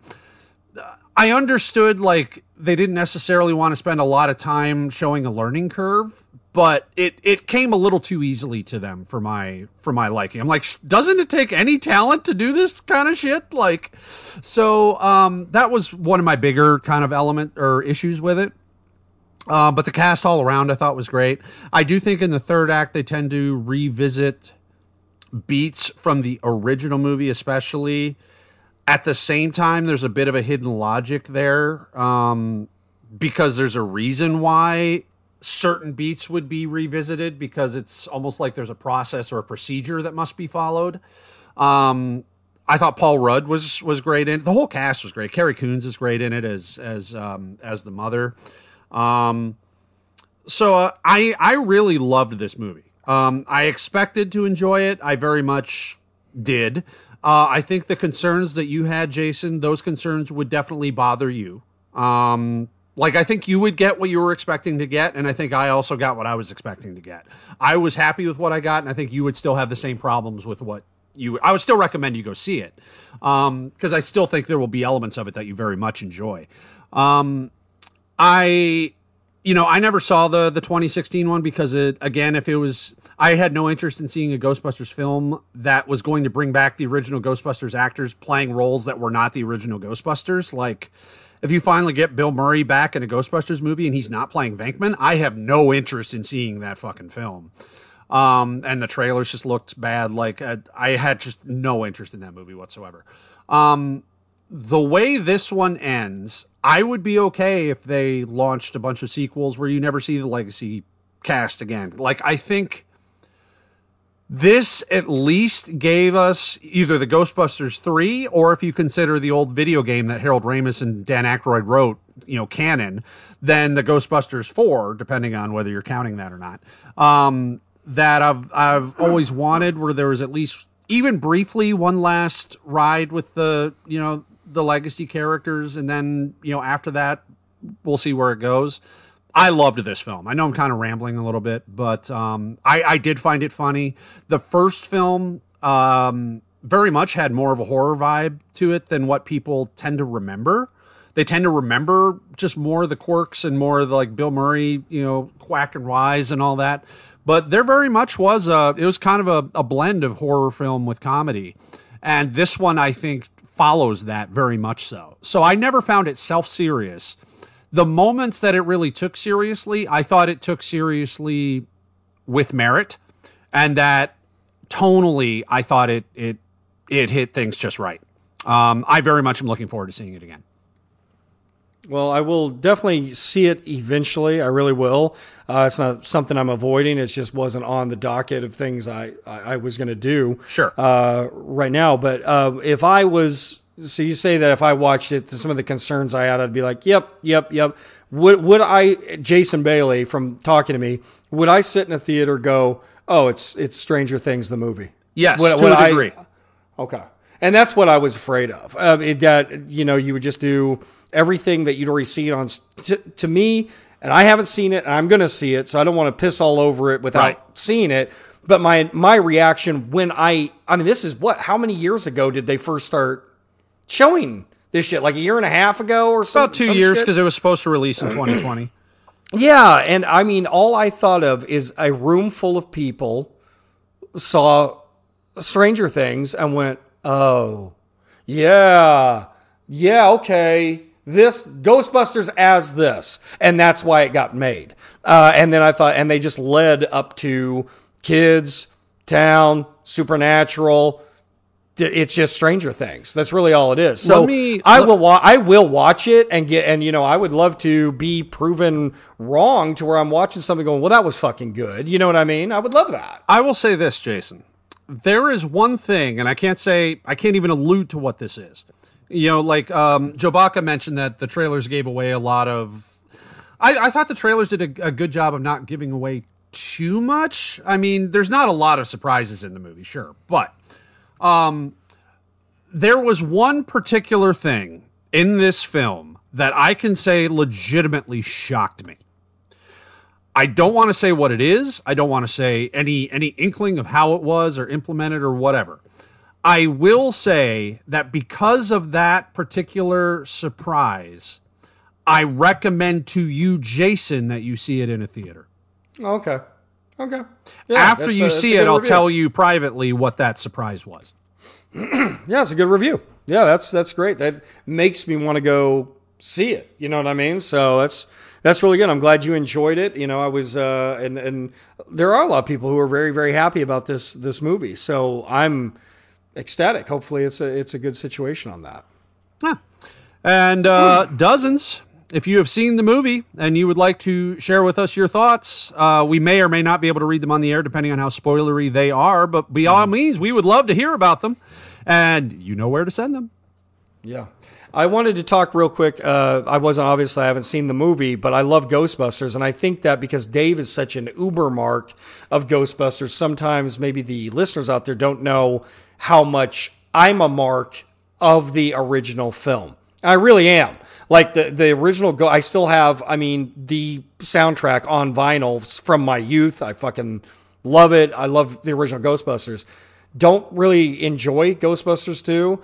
I understood like they didn't necessarily want to spend a lot of time showing a learning curve but it it came a little too easily to them for my for my liking. I'm like, doesn't it take any talent to do this kind of shit? Like, so um, that was one of my bigger kind of element or issues with it. Uh, but the cast all around I thought was great. I do think in the third act they tend to revisit beats from the original movie, especially at the same time, there's a bit of a hidden logic there um, because there's a reason why certain beats would be revisited because it's almost like there's a process or a procedure that must be followed. Um, I thought Paul Rudd was was great in it. The whole cast was great. Carrie Coons is great in it as as um, as the mother. Um, so uh, I I really loved this movie. Um, I expected to enjoy it. I very much did. Uh, I think the concerns that you had, Jason, those concerns would definitely bother you. Um, like I think you would get what you were expecting to get, and I think I also got what I was expecting to get. I was happy with what I got, and I think you would still have the same problems with what you. I would still recommend you go see it because um, I still think there will be elements of it that you very much enjoy. Um, I, you know, I never saw the the 2016 one because it again, if it was, I had no interest in seeing a Ghostbusters film that was going to bring back the original Ghostbusters actors playing roles that were not the original Ghostbusters, like if you finally get Bill Murray back in a Ghostbusters movie and he's not playing Venkman, I have no interest in seeing that fucking film. Um, and the trailers just looked bad. Like I, I had just no interest in that movie whatsoever. Um, the way this one ends, I would be okay if they launched a bunch of sequels where you never see the legacy cast again. Like I think this at least gave us either the Ghostbusters 3 or if you consider the old video game that Harold Ramis and Dan Aykroyd wrote, you know, canon, then the Ghostbusters 4, depending on whether you're counting that or not. Um, that I've I've always wanted where there was at least even briefly one last ride with the, you know, the legacy characters and then, you know, after that we'll see where it goes. I loved this film. I know I'm kind of rambling a little bit, but um, I, I, did find it funny. The first film um, very much had more of a horror vibe to it than what people tend to remember. They tend to remember just more of the quirks and more of the, like Bill Murray, you know, quack and wise and all that. But there very much was a, it was kind of a, a blend of horror film with comedy. And this one, I think, follows that very much so. So I never found it self serious the moments that it really took seriously, I thought it took seriously with merit, and that tonally, I thought it it it hit things just right. Um, I very much am looking forward to seeing it again. Well, I will definitely see it eventually. I really will. Uh, it's not something I'm avoiding. It just wasn't on the docket of things I, I, I was going to do. Sure. Uh, right now, but uh, if I was so you say that if I watched it, some of the concerns I had, I'd be like, "Yep, yep, yep." Would would I, Jason Bailey, from talking to me, would I sit in a theater go, "Oh, it's it's Stranger Things, the movie"? Yes, would, to would a degree. I, okay, and that's what I was afraid of. Um, it, that you know, you would just do everything that you'd already seen on. To, to me, and I haven't seen it, and I'm going to see it, so I don't want to piss all over it without right. seeing it. But my my reaction when I, I mean, this is what? How many years ago did they first start? Showing this shit like a year and a half ago or so. About two years because it was supposed to release in 2020. yeah, and I mean, all I thought of is a room full of people saw Stranger Things and went, "Oh, yeah, yeah, okay." This Ghostbusters as this, and that's why it got made. Uh, and then I thought, and they just led up to kids, town, supernatural, it's just Stranger Things. That's really all it is. So me, I will wa- I will watch it and get and you know I would love to be proven wrong to where I'm watching something going, well that was fucking good. You know what I mean? I would love that. I will say this, Jason. There is one thing, and I can't say I can't even allude to what this is. You know, like um, Joe Baca mentioned that the trailers gave away a lot of. I, I thought the trailers did a, a good job of not giving away too much. I mean, there's not a lot of surprises in the movie, sure, but um, there was one particular thing in this film that I can say legitimately shocked me. I don't want to say what it is. I don't want to say any any inkling of how it was or implemented or whatever. I will say that because of that particular surprise, I recommend to you, Jason, that you see it in a theater. Okay. Okay. Yeah, After you a, see it, I'll review. tell you privately what that surprise was. [clears throat] yeah, it's a good review. Yeah, that's that's great. That makes me want to go see it. You know what I mean? So that's that's really good. I'm glad you enjoyed it. You know, I was uh, and and there are a lot of people who are very very happy about this this movie. So I'm ecstatic. Hopefully, it's a it's a good situation on that. Yeah. And uh, dozens. If you have seen the movie and you would like to share with us your thoughts, uh, we may or may not be able to read them on the air depending on how spoilery they are. But by all means, we would love to hear about them, and you know where to send them. Yeah. I wanted to talk real quick. Uh, I wasn't obviously I haven't seen the movie, but I love Ghostbusters, and I think that because Dave is such an uber mark of Ghostbusters, sometimes maybe the listeners out there don't know how much I'm a mark of the original film. I really am. Like the the original go I still have I mean the soundtrack on vinyl from my youth. I fucking love it. I love the original Ghostbusters. Don't really enjoy Ghostbusters 2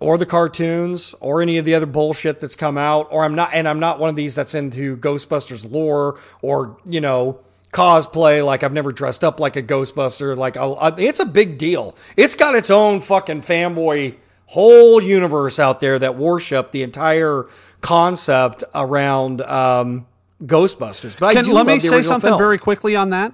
or the cartoons or any of the other bullshit that's come out or I'm not and I'm not one of these that's into Ghostbusters lore or, you know, cosplay like I've never dressed up like a Ghostbuster like I'll, it's a big deal. It's got its own fucking fanboy whole universe out there that worship the entire concept around um, Ghostbusters. But Can, let me say something film. very quickly on that.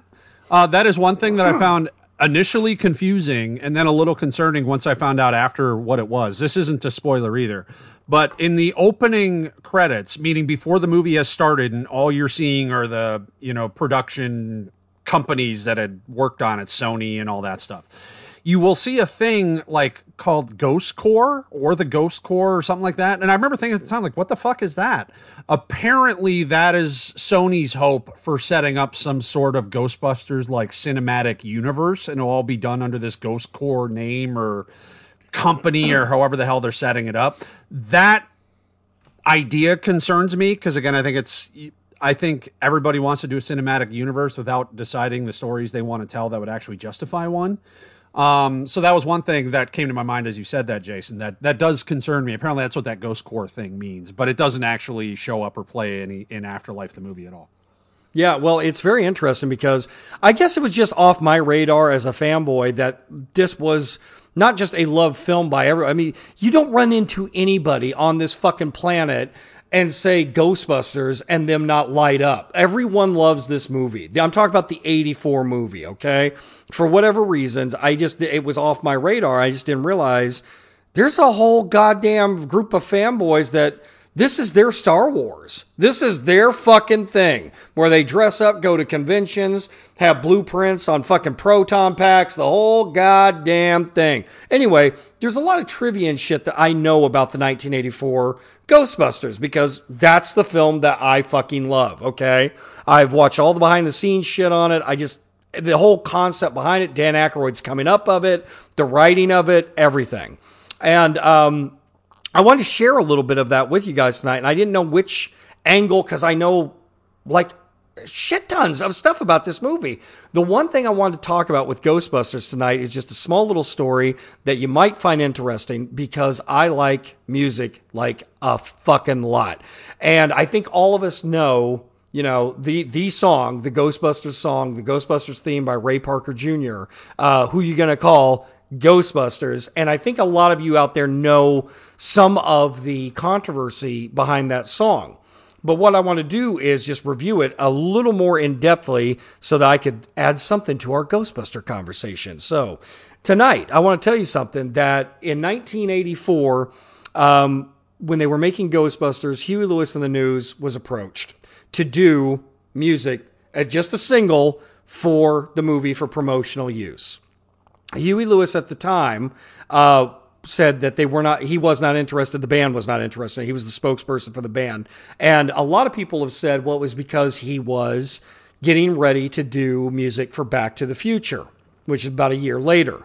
Uh, that is one thing that I found initially confusing and then a little concerning once I found out after what it was. This isn't a spoiler either. But in the opening credits, meaning before the movie has started and all you're seeing are the, you know, production companies that had worked on it, Sony and all that stuff you will see a thing like called Ghost Corps or the Ghost Corps or something like that. And I remember thinking at the time, like, what the fuck is that? Apparently, that is Sony's hope for setting up some sort of Ghostbusters like cinematic universe, and it'll all be done under this Ghost Corps name or company or however the hell they're setting it up. That idea concerns me because again, I think it's I think everybody wants to do a cinematic universe without deciding the stories they want to tell that would actually justify one. Um, so that was one thing that came to my mind as you said that, Jason. That that does concern me. Apparently, that's what that Ghost Corps thing means, but it doesn't actually show up or play any in Afterlife the movie at all. Yeah, well, it's very interesting because I guess it was just off my radar as a fanboy that this was not just a love film by everyone. I mean, you don't run into anybody on this fucking planet and say Ghostbusters and them not light up. Everyone loves this movie. I'm talking about the 84 movie, okay? For whatever reasons, I just, it was off my radar. I just didn't realize there's a whole goddamn group of fanboys that this is their Star Wars. This is their fucking thing where they dress up, go to conventions, have blueprints on fucking proton packs, the whole goddamn thing. Anyway, there's a lot of trivia and shit that I know about the 1984 Ghostbusters because that's the film that I fucking love, okay? I've watched all the behind the scenes shit on it. I just, the whole concept behind it, Dan Aykroyd's coming up of it, the writing of it, everything. And, um, I wanted to share a little bit of that with you guys tonight, and I didn't know which angle because I know like shit tons of stuff about this movie. The one thing I wanted to talk about with Ghostbusters tonight is just a small little story that you might find interesting because I like music like a fucking lot. And I think all of us know, you know, the, the song, the Ghostbusters song, the Ghostbusters theme by Ray Parker Jr., uh, who you gonna call Ghostbusters. And I think a lot of you out there know some of the controversy behind that song. But what I want to do is just review it a little more in depthly so that I could add something to our Ghostbuster conversation. So tonight, I want to tell you something that in 1984, um, when they were making Ghostbusters, Huey Lewis and the News was approached to do music, at just a single for the movie for promotional use. Huey Lewis at the time uh, said that they were not he was not interested the band was not interested he was the spokesperson for the band. And a lot of people have said well it was because he was getting ready to do music for back to the future which is about a year later.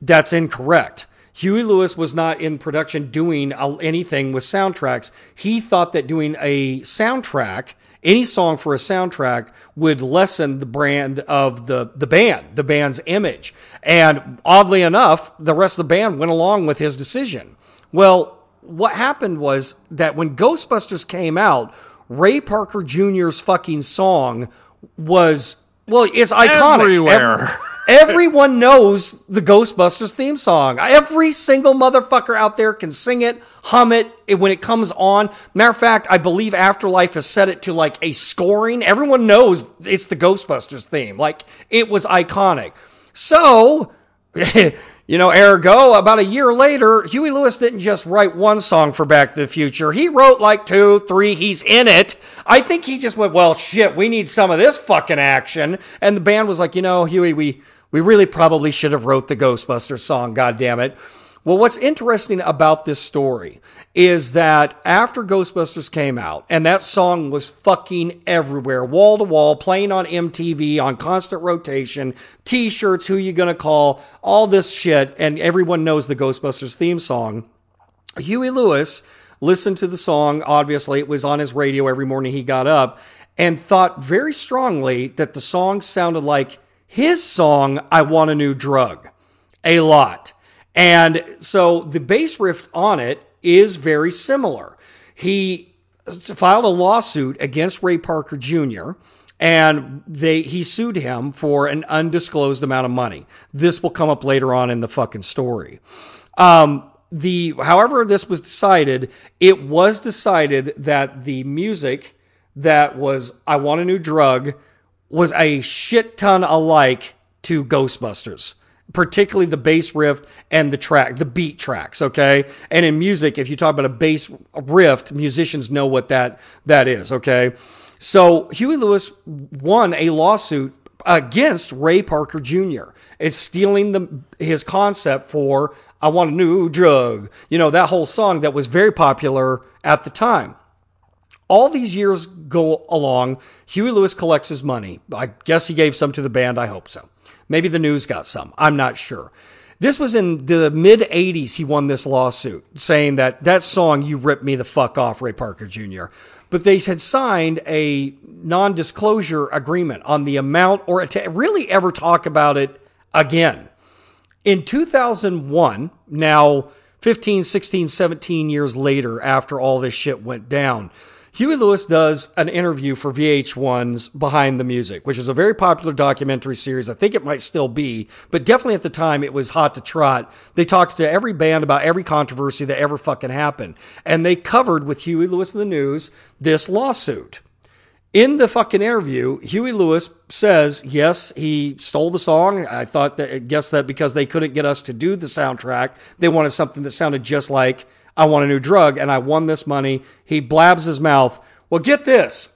That's incorrect. Huey Lewis was not in production doing anything with soundtracks. He thought that doing a soundtrack any song for a soundtrack would lessen the brand of the, the band, the band's image. And oddly enough, the rest of the band went along with his decision. Well, what happened was that when Ghostbusters came out, Ray Parker Jr.'s fucking song was, well, it's iconic. Everywhere. Every, Everyone knows the Ghostbusters theme song. Every single motherfucker out there can sing it, hum it when it comes on. Matter of fact, I believe Afterlife has set it to like a scoring. Everyone knows it's the Ghostbusters theme. Like it was iconic. So, [laughs] You know, ergo, about a year later, Huey Lewis didn't just write one song for Back to the Future. He wrote like two, three. He's in it. I think he just went, well, shit, we need some of this fucking action. And the band was like, you know, Huey, we, we really probably should have wrote the Ghostbusters song, God damn it. Well, what's interesting about this story is that after Ghostbusters came out and that song was fucking everywhere, wall to wall, playing on MTV on constant rotation, t-shirts, who you gonna call, all this shit, and everyone knows the Ghostbusters theme song. Huey Lewis listened to the song. Obviously, it was on his radio every morning he got up and thought very strongly that the song sounded like his song, I Want a New Drug, a lot. And so the bass riff on it is very similar. He filed a lawsuit against Ray Parker Jr. and they he sued him for an undisclosed amount of money. This will come up later on in the fucking story. Um, the however this was decided, it was decided that the music that was I Want a New Drug was a shit ton alike to Ghostbusters particularly the bass riff and the track, the beat tracks. Okay. And in music, if you talk about a bass riff, musicians know what that, that is. Okay. So Huey Lewis won a lawsuit against Ray Parker Jr. It's stealing the, his concept for I want a new drug. You know, that whole song that was very popular at the time. All these years go along. Huey Lewis collects his money. I guess he gave some to the band. I hope so. Maybe the news got some. I'm not sure. This was in the mid 80s. He won this lawsuit saying that that song, You Ripped Me the Fuck Off, Ray Parker Jr. But they had signed a non disclosure agreement on the amount or to really ever talk about it again. In 2001, now 15, 16, 17 years later, after all this shit went down, Huey Lewis does an interview for VH1's Behind the Music, which is a very popular documentary series. I think it might still be, but definitely at the time it was hot to trot. They talked to every band about every controversy that ever fucking happened. And they covered with Huey Lewis in the news this lawsuit. In the fucking interview, Huey Lewis says, yes, he stole the song. I thought that, I guess that because they couldn't get us to do the soundtrack, they wanted something that sounded just like I want a new drug and I won this money. He blabs his mouth. Well, get this.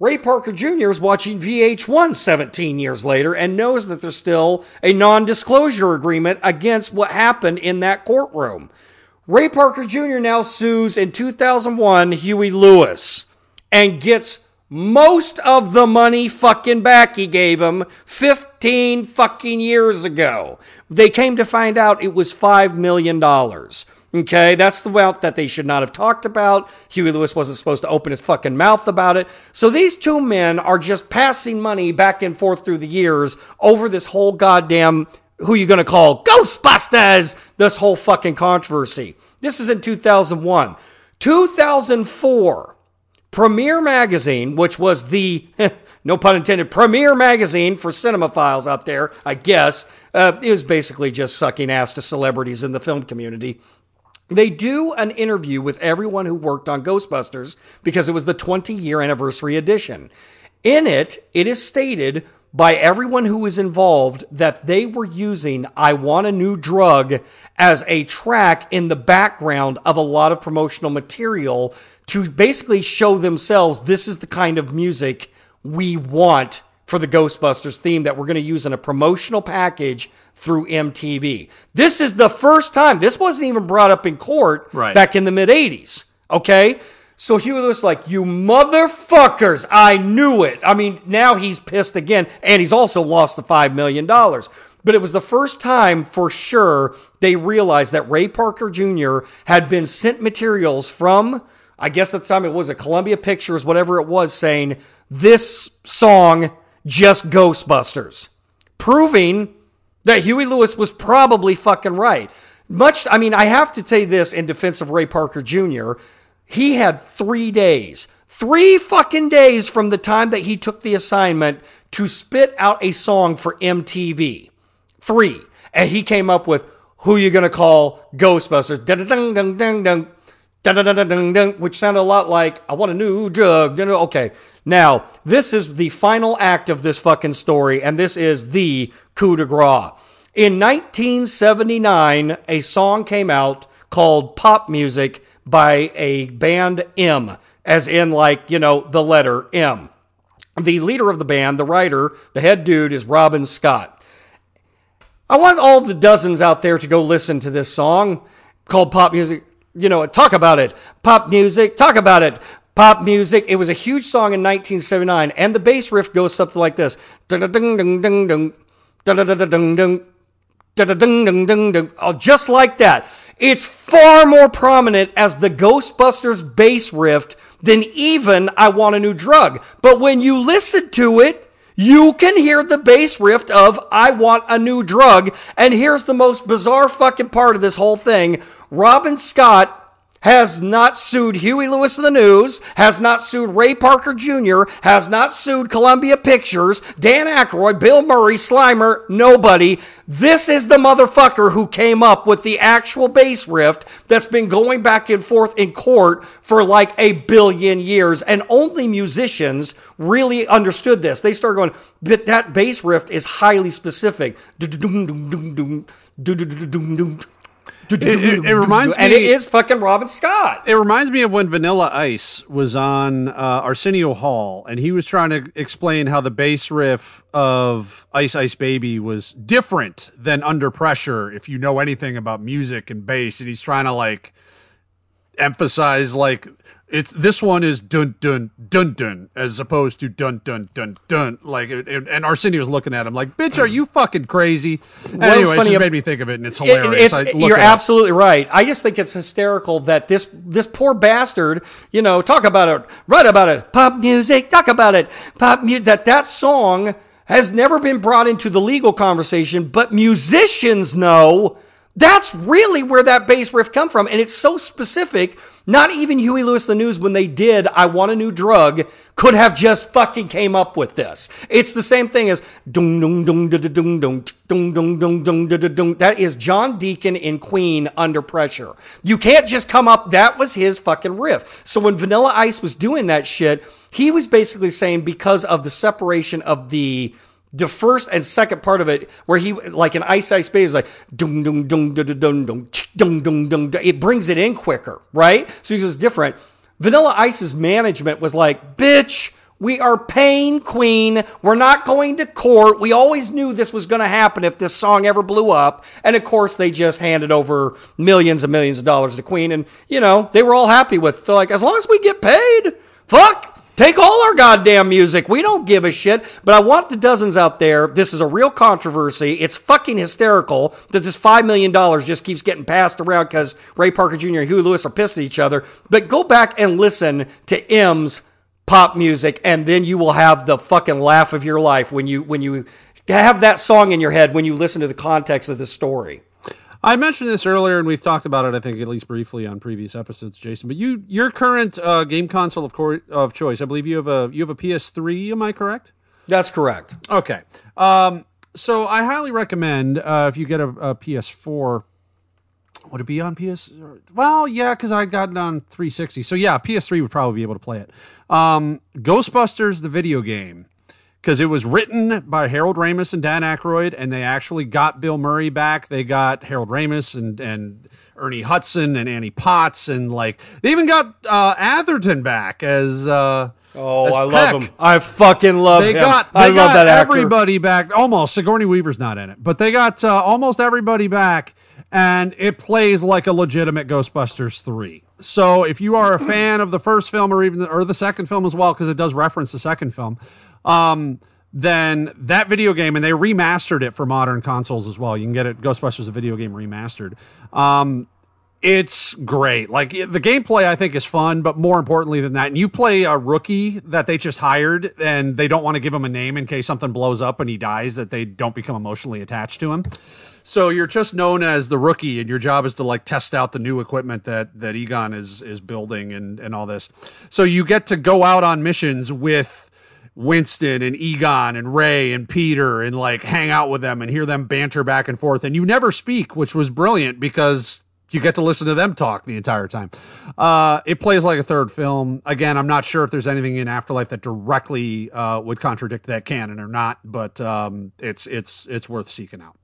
Ray Parker Jr. is watching VH1 17 years later and knows that there's still a non disclosure agreement against what happened in that courtroom. Ray Parker Jr. now sues in 2001 Huey Lewis and gets most of the money fucking back he gave him 15 fucking years ago. They came to find out it was $5 million. Okay, that's the route that they should not have talked about. Huey Lewis wasn't supposed to open his fucking mouth about it. So these two men are just passing money back and forth through the years over this whole goddamn who you gonna call Ghostbusters? This whole fucking controversy. This is in 2001. 2004, Premiere Magazine, which was the [laughs] no pun intended, Premiere magazine for cinemaphiles out there, I guess. Uh, it was basically just sucking ass to celebrities in the film community. They do an interview with everyone who worked on Ghostbusters because it was the 20 year anniversary edition. In it, it is stated by everyone who was involved that they were using I Want a New Drug as a track in the background of a lot of promotional material to basically show themselves this is the kind of music we want for the Ghostbusters theme that we're going to use in a promotional package through MTV. This is the first time. This wasn't even brought up in court right. back in the mid 80s. Okay? So Huey Lewis like, you motherfuckers, I knew it. I mean, now he's pissed again, and he's also lost the $5 million. But it was the first time for sure they realized that Ray Parker Jr. had been sent materials from, I guess at the time it was a Columbia Pictures, whatever it was, saying, this song just Ghostbusters, proving that Huey Lewis was probably fucking right. Much, I mean, I have to say this in defense of Ray Parker Jr. He had three days, three fucking days from the time that he took the assignment to spit out a song for MTV. Three. And he came up with who you gonna call Ghostbusters, which sounded a lot like I want a new drug. Okay, now, this is the final act of this fucking story, and this is the coup de grace. In 1979, a song came out called Pop Music by a band M, as in, like, you know, the letter M. The leader of the band, the writer, the head dude is Robin Scott. I want all the dozens out there to go listen to this song called Pop Music. You know, talk about it. Pop music, talk about it. Pop music. It was a huge song in 1979, and the bass riff goes something like this. Oh, just like that. It's far more prominent as the Ghostbusters bass riff than even I Want a New Drug. But when you listen to it, you can hear the bass riff of I Want a New Drug. And here's the most bizarre fucking part of this whole thing. Robin Scott has not sued Huey Lewis and the News, has not sued Ray Parker Jr., has not sued Columbia Pictures, Dan Aykroyd, Bill Murray, Slimer, nobody. This is the motherfucker who came up with the actual bass riff that's been going back and forth in court for like a billion years. And only musicians really understood this. They started going, but that bass riff is highly specific. It, it, it reminds me, and it is fucking Robin Scott. It reminds me of when Vanilla Ice was on uh, Arsenio Hall, and he was trying to explain how the bass riff of Ice Ice Baby was different than Under Pressure. If you know anything about music and bass, and he's trying to like emphasize like it's this one is dun dun dun dun as opposed to dun dun dun dun. Like it, it, and Arsenio's looking at him like bitch are you fucking crazy? Well, anyway it just um, made me think of it and it's hilarious it, it's, you're absolutely right. I just think it's hysterical that this this poor bastard you know talk about it write about it pop music talk about it pop music that that song has never been brought into the legal conversation but musicians know that's really where that bass riff come from. And it's so specific. Not even Huey Lewis the News, when they did I Want a New Drug, could have just fucking came up with this. It's the same thing as dung dung dung da dung dung dung dung dung dung da dung. That is John Deacon in Queen under pressure. You can't just come up. That was his fucking riff. So when Vanilla Ice was doing that shit, he was basically saying because of the separation of the the first and second part of it, where he like an ice ice baby is like dung dung dung dung dung dung dung dung. It brings it in quicker, right? So it's different. Vanilla Ice's management was like, "Bitch, we are paying Queen. We're not going to court. We always knew this was going to happen if this song ever blew up." And of course, they just handed over millions and millions of dollars to Queen, and you know they were all happy with. They're like, "As long as we get paid, fuck." Take all our goddamn music. We don't give a shit. But I want the dozens out there. This is a real controversy. It's fucking hysterical that this $5 million just keeps getting passed around because Ray Parker Jr. and Huey Lewis are pissed at each other. But go back and listen to M's pop music and then you will have the fucking laugh of your life when you, when you have that song in your head when you listen to the context of the story. I mentioned this earlier, and we've talked about it. I think at least briefly on previous episodes, Jason. But you, your current uh, game console of, cor- of choice, I believe you have a you have a PS3. Am I correct? That's correct. Okay. Um, so I highly recommend uh, if you get a, a, PS4. Would it be on PS? Well, yeah, because I got it on 360. So yeah, PS3 would probably be able to play it. Um, Ghostbusters, the video game because it was written by Harold Ramis and Dan Aykroyd, and they actually got Bill Murray back. They got Harold Ramis and and Ernie Hudson and Annie Potts, and like they even got uh, Atherton back as. Uh, Oh, as I Peck. love him. I fucking love they him. Got, they I got love that actor. everybody back. Almost. Sigourney Weaver's not in it, but they got uh, almost everybody back, and it plays like a legitimate Ghostbusters three. So if you are a [clears throat] fan of the first film or even the, or the second film as well, because it does reference the second film, um, then that video game, and they remastered it for modern consoles as well. You can get it, Ghostbusters, a video game remastered. Um, it's great. Like the gameplay, I think is fun, but more importantly than that, and you play a rookie that they just hired, and they don't want to give him a name in case something blows up and he dies, that they don't become emotionally attached to him. So you're just known as the rookie, and your job is to like test out the new equipment that that Egon is is building and and all this. So you get to go out on missions with Winston and Egon and Ray and Peter and like hang out with them and hear them banter back and forth. And you never speak, which was brilliant because you get to listen to them talk the entire time. Uh, it plays like a third film. Again, I'm not sure if there's anything in Afterlife that directly uh, would contradict that canon or not, but um, it's it's it's worth seeking out.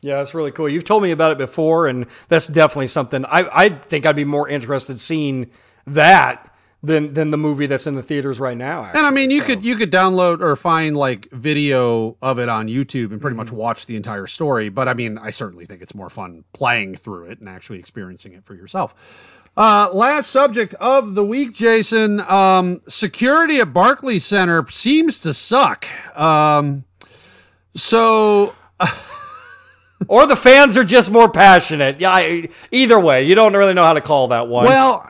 Yeah, that's really cool. You've told me about it before, and that's definitely something I, I think I'd be more interested seeing that than than the movie that's in the theaters right now. Actually. And I mean, you so. could you could download or find like video of it on YouTube and pretty mm-hmm. much watch the entire story. But I mean, I certainly think it's more fun playing through it and actually experiencing it for yourself. Uh, last subject of the week, Jason. Um, security at Barclays Center seems to suck. Um, so. [laughs] or the fans are just more passionate. Yeah, either way, you don't really know how to call that one. Well,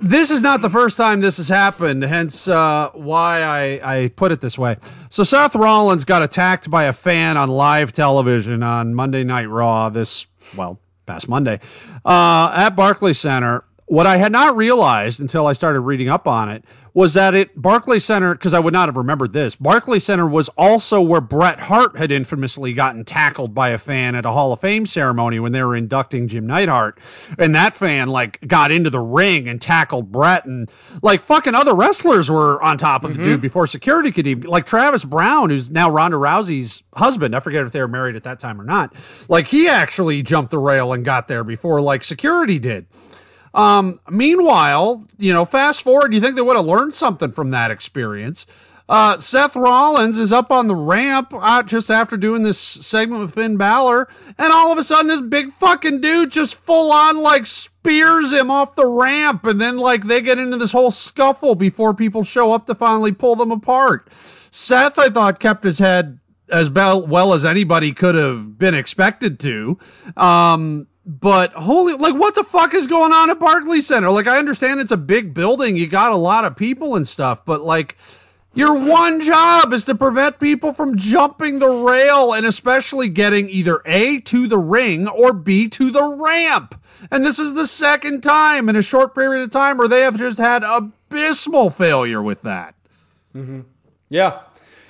this is not the first time this has happened, hence uh, why I, I put it this way. So Seth Rollins got attacked by a fan on live television on Monday Night Raw this, well, past Monday, uh, at Barclays Center. What I had not realized until I started reading up on it was that it Barclays Center because I would not have remembered this. Barclays Center was also where Bret Hart had infamously gotten tackled by a fan at a Hall of Fame ceremony when they were inducting Jim Neidhart, and that fan like got into the ring and tackled Bret, and like fucking other wrestlers were on top of mm-hmm. the dude before security could even like Travis Browne, who's now Ronda Rousey's husband. I forget if they were married at that time or not. Like he actually jumped the rail and got there before like security did. Um, meanwhile, you know, fast forward, you think they would have learned something from that experience. Uh, Seth Rollins is up on the ramp uh, just after doing this segment with Finn Balor, and all of a sudden, this big fucking dude just full on like spears him off the ramp, and then like they get into this whole scuffle before people show up to finally pull them apart. Seth, I thought, kept his head as well as anybody could have been expected to. Um, but holy, like, what the fuck is going on at Barclays Center? Like, I understand it's a big building, you got a lot of people and stuff, but like, your one job is to prevent people from jumping the rail and especially getting either A to the ring or B to the ramp. And this is the second time in a short period of time where they have just had abysmal failure with that. Mm-hmm. Yeah.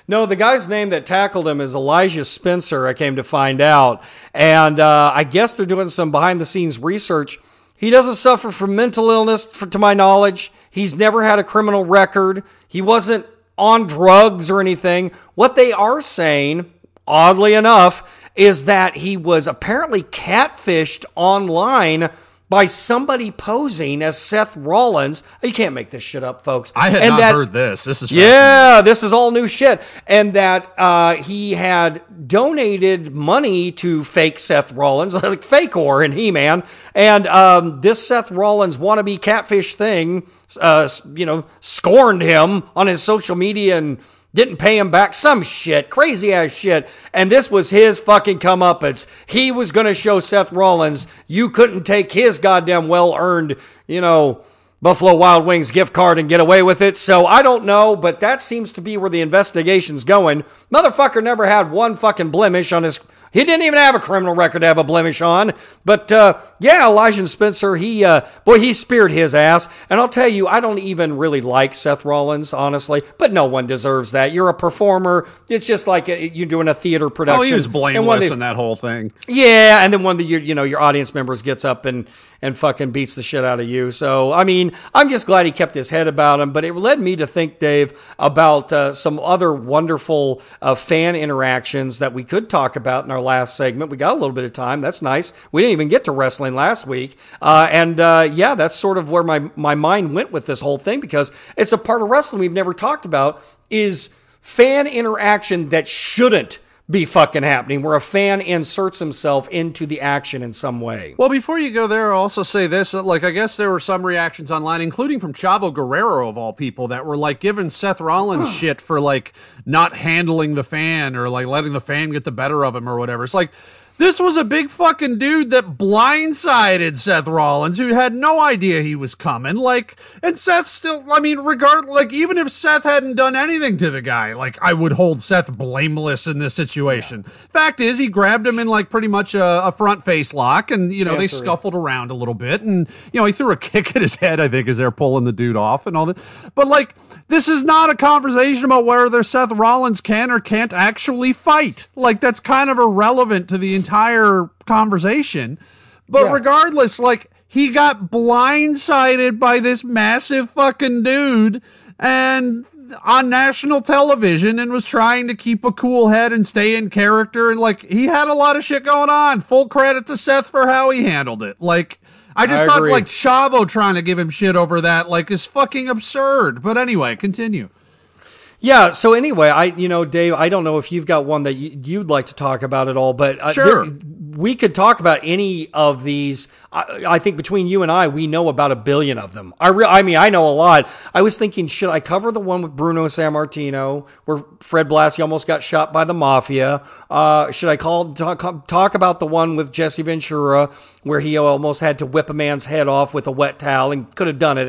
No, the guy's name that tackled him is Elijah Spencer, I came to find out. And uh, I guess they're doing some behind the scenes research. He doesn't suffer from mental illness, for, to my knowledge. He's never had a criminal record. He wasn't on drugs or anything. What they are saying, oddly enough, is that he was apparently catfished online by somebody posing as Seth Rollins. You can't make this shit up, folks. I had and not that, heard this. This is yeah, this is all new shit. And that uh, he had donated money to fake Seth Rollins, [laughs] like fake or and He Man, and um, this Seth Rollins wannabe catfish thing, uh, you know, scorned him on his social media and didn't pay him back, some shit, crazy ass shit. And this was his fucking comeuppance. He was going to show Seth Rollins you couldn't take his goddamn well earned, you know, Buffalo Wild Wings gift card and get away with it. So I don't know, but that seems to be where the investigation's going. Motherfucker never had one fucking blemish on his he didn't even have a criminal record to have a blemish on. But uh, yeah, Elijah Spencer, he uh, boy, he speared his ass. And I'll tell you, I don't even really like Seth Rollins, honestly. But no one deserves that. You're a performer. It's just like uh, you're doing a theater production. Oh, he was blameless in that whole thing. Yeah, and then one of the you know your audience members gets up and and fucking beats the shit out of you. So I mean, I'm just glad he kept his head about him. But it led me to think, Dave, about uh, some other wonderful uh, fan interactions that we could talk about in our last segment. We got a little bit of time. That's nice. We didn't even get to wrestling last week. Uh, and uh, yeah, that's sort of where my, my mind went with this whole thing because it's a part of wrestling we've never talked about is fan interaction that shouldn't be fucking happening where a fan inserts himself into the action in some way. Well, before you go there, I'll also say this. Like, I guess there were some reactions online, including from Chavo Guerrero, of all people, that were like giving Seth Rollins shit for like not handling the fan or like letting the fan get the better of him or whatever. It's like, this was a big fucking dude that blindsided Seth Rollins, who had no idea he was coming. Like, and Seth still, I mean, regard, like, even if Seth hadn't done anything to the guy, like, I would hold Seth blameless in this situation. Yeah. Fact is, he grabbed him in, like, pretty much a, a front face lock, and, you know, yeah, they sorry. scuffled around a little bit, and, you know, he threw a [laughs] kick at his head, I think, as they're pulling the dude off and all that. But, like, this is not a conversation about whether Seth Rollins can or can't actually fight. Like, that's kind of irrelevant to the entire conversation. But yeah. regardless, like he got blindsided by this massive fucking dude and on national television and was trying to keep a cool head and stay in character and like he had a lot of shit going on. Full credit to Seth for how he handled it. Like I just I thought agree. like Chavo trying to give him shit over that like is fucking absurd. But anyway, continue. Yeah. So anyway, I you know Dave, I don't know if you've got one that you, you'd like to talk about at all, but uh, Sure. there- we could talk about any of these. I, I think between you and I, we know about a billion of them. I re- I mean, I know a lot. I was thinking, should I cover the one with Bruno Sammartino, where Fred Blassie almost got shot by the mafia? Uh, should I call talk, talk about the one with Jesse Ventura, where he almost had to whip a man's head off with a wet towel and could have done it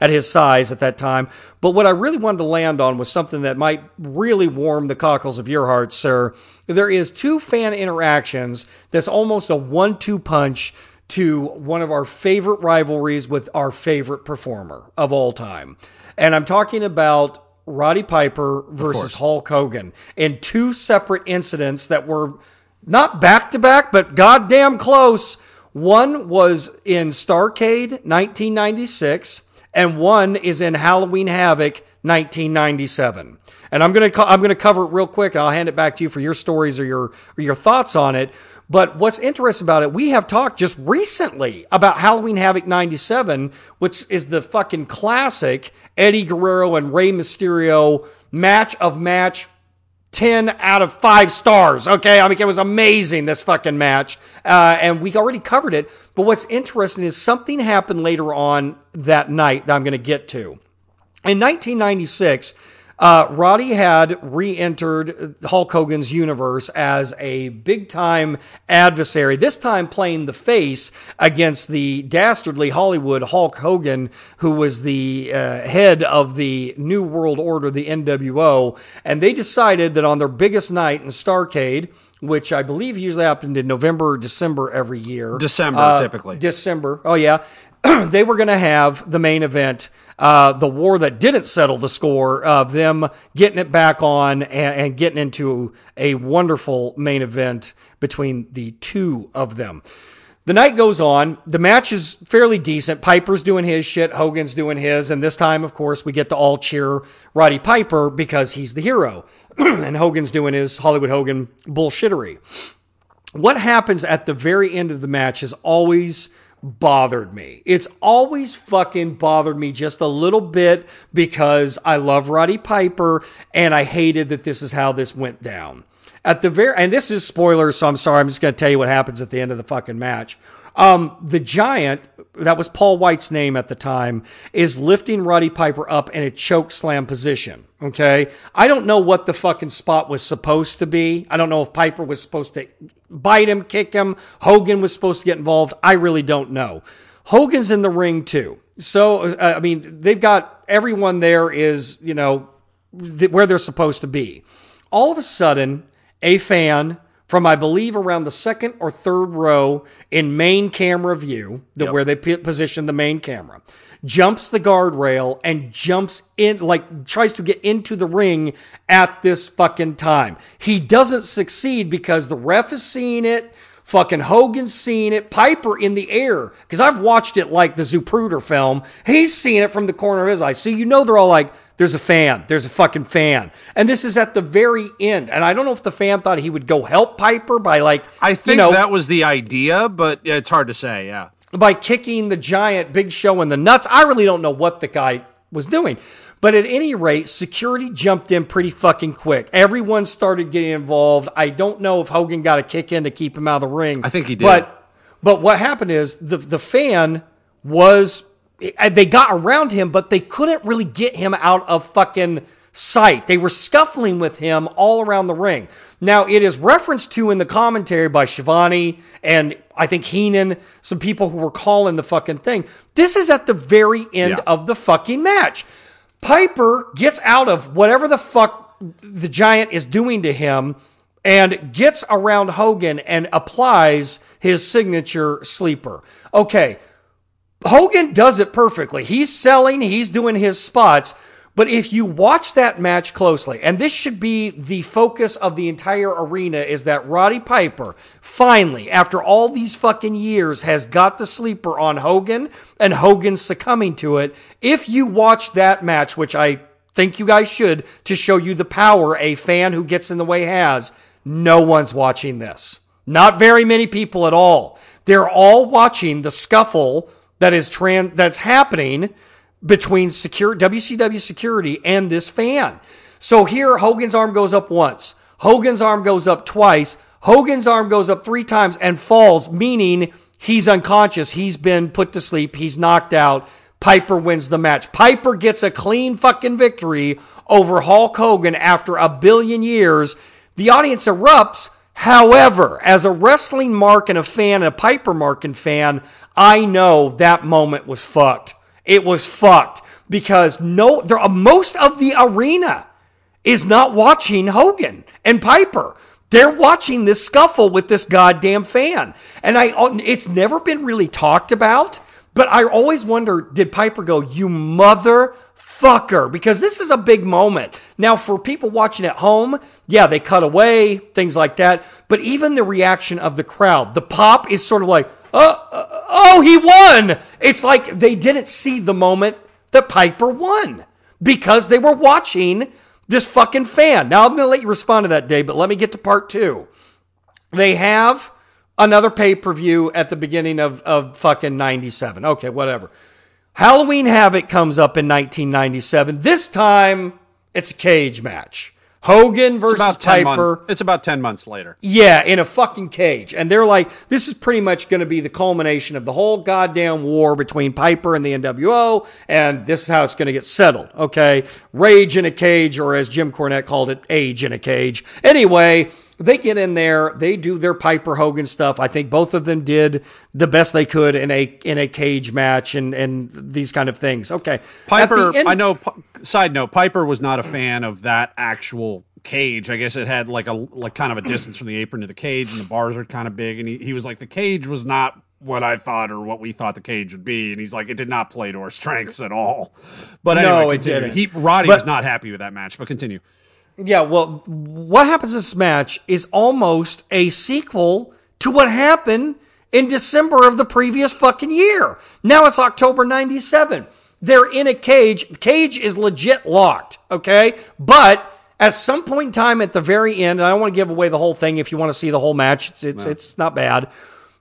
at his size at that time? But what I really wanted to land on was something that might really warm the cockles of your heart, sir. There is two fan interactions that's almost a one-two punch to one of our favorite rivalries with our favorite performer of all time. And I'm talking about Roddy Piper versus Hulk Hogan in two separate incidents that were not back to back, but goddamn close. One was in Starcade 1996, and one is in Halloween Havoc 1997. And I'm gonna co- I'm gonna cover it real quick. I'll hand it back to you for your stories or your or your thoughts on it. But what's interesting about it, we have talked just recently about Halloween Havoc 97, which is the fucking classic Eddie Guerrero and Rey Mysterio match of match 10 out of 5 stars. Okay. I mean, it was amazing, this fucking match. Uh, and we already covered it. But what's interesting is something happened later on that night that I'm going to get to. In 1996, uh, Roddy had re-entered Hulk Hogan's universe as a big-time adversary. This time playing the face against the dastardly Hollywood Hulk Hogan, who was the uh, head of the New World Order, the NWO. And they decided that on their biggest night in Starcade, which I believe usually happened in November or December every year. December, Uh, typically. December. Oh yeah. [clears throat] they were going to have the main event, uh, the war that didn't settle the score of them getting it back on and, and getting into a wonderful main event between the two of them. The night goes on. The match is fairly decent. Piper's doing his shit. Hogan's doing his. And this time, of course, we get to all cheer Roddy Piper because he's the hero. [clears throat] and Hogan's doing his Hollywood Hogan bullshittery what happens at the very end of the match is always bothered me. It's always fucking bothered me just a little bit because I love Roddy Piper and I hated that this is how this went down. At the very, and this is spoilers, so I'm sorry. I'm just going to tell you what happens at the end of the fucking match. Um, the giant, that was Paul White's name at the time, is lifting Roddy Piper up in a choke slam position. Okay. I don't know what the fucking spot was supposed to be. I don't know if Piper was supposed to bite him, kick him. Hogan was supposed to get involved. I really don't know. Hogan's in the ring too. So, uh, I mean, they've got everyone there is, you know, th- where they're supposed to be. All of a sudden, a fan from I believe around the second or third row in main camera view, the, where they p- position the main camera, jumps the guardrail and jumps in, like tries to get into the ring at this fucking time. He doesn't succeed because the ref is seeing it. Fucking Hogan's seeing it. Piper in the air. Because I've watched it like the Zapruder film. He's seeing it from the corner of his eye. So you know they're all like, there's a fan. There's a fucking fan. And this is at the very end. And I don't know if the fan thought he would go help Piper by like, I think you know, that was the idea, but it's hard to say. Yeah. by kicking the giant Big Show in the nuts. I really don't know what the guy was doing. But at any rate, security jumped in pretty fucking quick. Everyone started getting involved. I don't know if Hogan got a kick in to keep him out of the ring. I think he did. But but what happened is the the fan was Uh, they got around him, but they couldn't really get him out of fucking sight. They were scuffling with him all around the ring. Now it is referenced to in the commentary by Schiavone and I think Heenan, some people who were calling the fucking thing. This is at the very end Yeah. of the fucking match. Piper gets out of whatever the fuck the giant is doing to him and gets around Hogan and applies his signature sleeper. Okay. Hogan does it perfectly. He's selling, he's doing his spots. But if you watch that match closely, and this should be the focus of the entire arena, is that Roddy Piper finally, after all these fucking years, has got the sleeper on Hogan and Hogan succumbing to it. If you watch that match, which I think you guys should to show you the power a fan who gets in the way has. No one's watching this. Not very many people at all. They're all watching the scuffle that is trans that's happening between secure WCW security and this fan. So here Hogan's arm goes up once. Hogan's arm goes up twice. Hogan's arm goes up three times and falls, meaning he's unconscious. He's been put to sleep. He's knocked out. Piper wins the match. Piper gets a clean fucking victory over Hulk Hogan after a billion years. The audience erupts. However, as a wrestling mark and a fan, a Piper mark and fan, I know that moment was fucked. It was fucked because no, there, uh, most of the arena is not watching Hogan and Piper. They're watching this scuffle with this goddamn fan. And I, uh, it's never been really talked about, but I always wonder, did Piper go, you motherfucker? Because this is a big moment. Now, for people watching at home, yeah, they cut away, things like that. But even the reaction of the crowd, the pop is sort of like, oh, oh, he won. It's like they didn't see the moment that Piper won because they were watching this fucking fan. Now I'm going to let you respond to that, Dave, but let me get to part two. They have another pay per view at the beginning of, of fucking 97. Okay, whatever. Halloween Havoc comes up in 1997. This time, it's a cage match. Hogan versus It's Piper. months. It's about 10 months later. Yeah, in a fucking cage. And they're like, this is pretty much going to be the culmination of the whole goddamn war between Piper and the NWO. And this is how it's going to get settled. Okay. Rage in a cage, or as Jim Cornette called it, age in a cage. Anyway, they get in there, they do their Piper Hogan stuff. I think both of them did the best they could in a in a cage match and and these kind of things. Okay. Piper, end- I know. Side note: Piper was not a fan of that actual cage. I guess it had like a like kind of a distance from the apron to the cage, and the bars are kind of big. And he, he was like, the cage was not what I thought or what we thought the cage would be. And he's like, it did not play to our strengths at all. But No, anyway, it didn't. He Roddy But- was not happy with that match. But continue. Yeah, well, what happens in this match is almost a sequel to what happened in December of the previous fucking year. Now it's October 97. They're in a cage. The cage is legit locked, okay? But at some point in time at the very end, and I don't want to give away the whole thing if you want to see the whole match, it's, it's, it's not bad.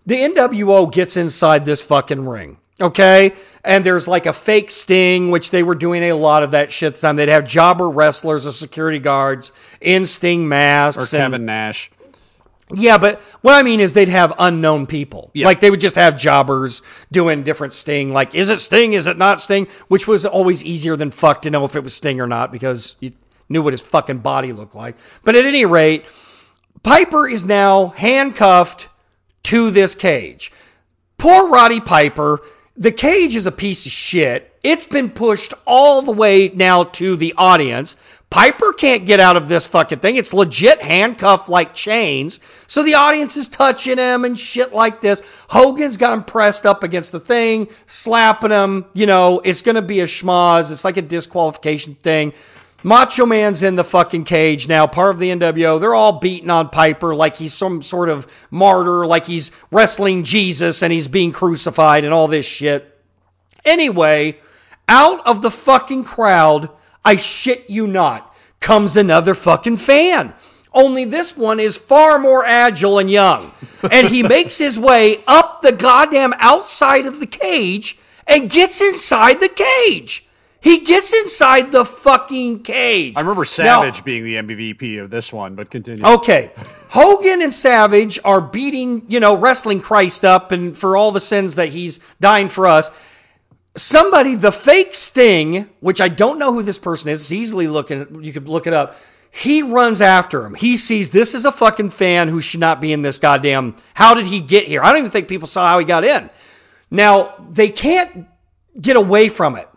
The NWO gets inside this fucking ring. Okay. And there's like a fake sting, which they were doing a lot of that shit the time. They'd have jobber wrestlers or security guards in sting Or masks. and- Kevin Nash. yeah, but what I mean is they'd have unknown people. Yeah. Like they would just have jobbers doing different sting. Like, is it sting? Is it not sting? Which was always easier than fuck to know if it was sting or not because you knew what his fucking body looked like. But at any rate, Piper is now handcuffed to this cage. Poor Roddy Piper. The cage is a piece of shit. It's been pushed all the way now to the audience. Piper can't get out of this fucking thing. It's legit handcuffed like chains. So the audience is touching him and shit like this. Hogan's got him pressed up against the thing, slapping him. You know, it's going to be a schmoz. It's like a disqualification thing. Macho Man's in the fucking cage now, part of the NWO. They're all beating on Piper like he's some sort of martyr, like he's wrestling Jesus and he's being crucified and all this shit. Anyway, out of the fucking crowd, I shit you not, comes another fucking fan. Only this one is far more agile and young. And he [laughs] makes his way up the goddamn outside of the cage and gets inside the cage. He gets inside the fucking cage. I remember Now- Savage being the MVP of this one, but continue. Okay. Hogan and Savage are beating, you know, wrestling Christ up and for all the sins that he's dying for us. Somebody, the fake Sting, which I don't know who this person is, it's easily looking, you could look it up. He runs after him. He sees this is a fucking fan who should not be in this goddamn. How did he get here? I don't even think people saw how he got in. Now, they can't get away from it.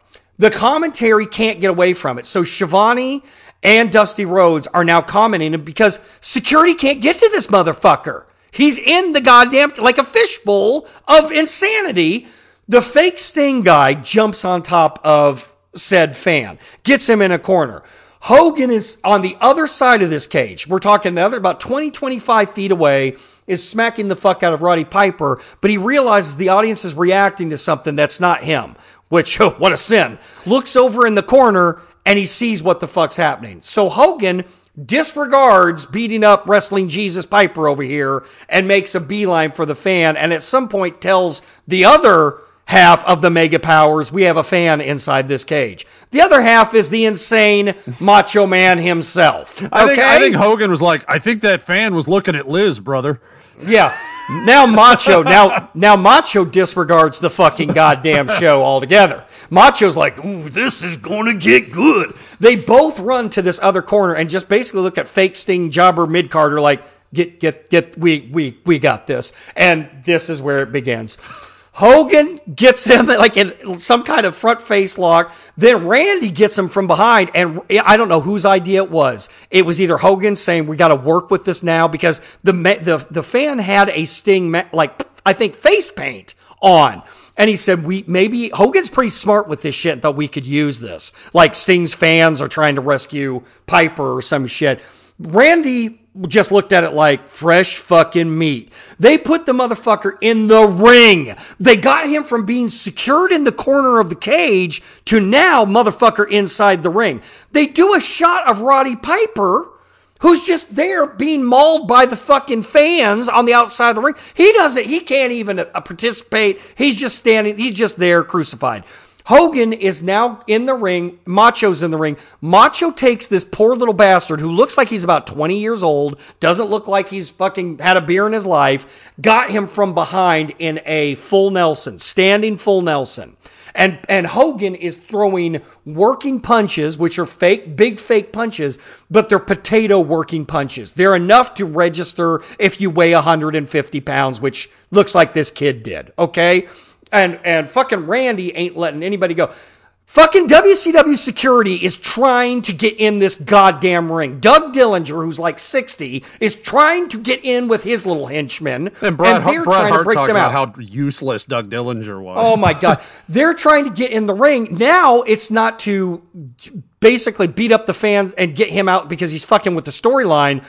The commentary can't get away from it. So Schiavone and Dusty Rhodes are now commenting because security can't get to this motherfucker. He's in the goddamn, like a fishbowl of insanity. The fake Sting guy jumps on top of said fan, gets him in a corner. Hogan is on the other side of this cage. We're talking the other about 20, 25 feet away, is smacking the fuck out of Roddy Piper, but he realizes the audience is reacting to something that's not him, which, [laughs] oh, what a sin. Looks over in the corner and he sees what the fuck's happening. So Hogan disregards beating up wrestling Jesus Piper over here and makes a beeline for the fan and at some point tells the other half of the mega powers we have a fan inside this cage. The other half is the insane [laughs] macho man himself. Okay? I think, I think Hogan was like, I think that fan was looking at Liz, brother. Yeah. Now Macho, now now Macho disregards the fucking goddamn show altogether. Macho's like, "Ooh, this is to get good." They both run to this other corner and just basically look at fake Sting jobber mid carder like, "Get get get we we we got this." And this is where it begins. Hogan gets him [laughs] like in some kind of front face lock. Then Randy gets him from behind, and I don't know whose idea it was. It was either Hogan saying we got to work with this now because the the the fan had a Sting like I think face paint on. And he said, we maybe Hogan's pretty smart with this shit thought we could use this. Like Sting's fans are trying to rescue Piper or some shit. Randy just looked at it like fresh fucking meat. They put the motherfucker in the ring. They got him from being secured in the corner of the cage to now motherfucker inside the ring. They do a shot of Roddy Piper who's just there being mauled by the fucking fans on the outside of the ring. He doesn't, he can't even uh, participate. He's just standing, he's just there crucified. Hogan is now in the ring. Macho's in the ring. Macho takes this poor little bastard who looks like he's about 20 years old, doesn't look like he's fucking had a beer in his life, got him from behind in a full Nelson, standing full Nelson. And, and Hogan is throwing working punches, which are fake, big fake punches, but they're potato working punches. They're enough to register if you weigh 150 pounds, which looks like this kid did. Okay. And and fucking Randy ain't letting anybody go. Fucking WCW security is trying to get in this goddamn ring. Doug Dillinger, who's like 60, is trying to get in with his little henchmen. And Brad, and they're Brad trying Hart to break them out. how useless Doug Dillinger was. Oh my God. [laughs] they're trying to get in the ring. Now it's not to basically beat up the fans and get him out because he's fucking with the storyline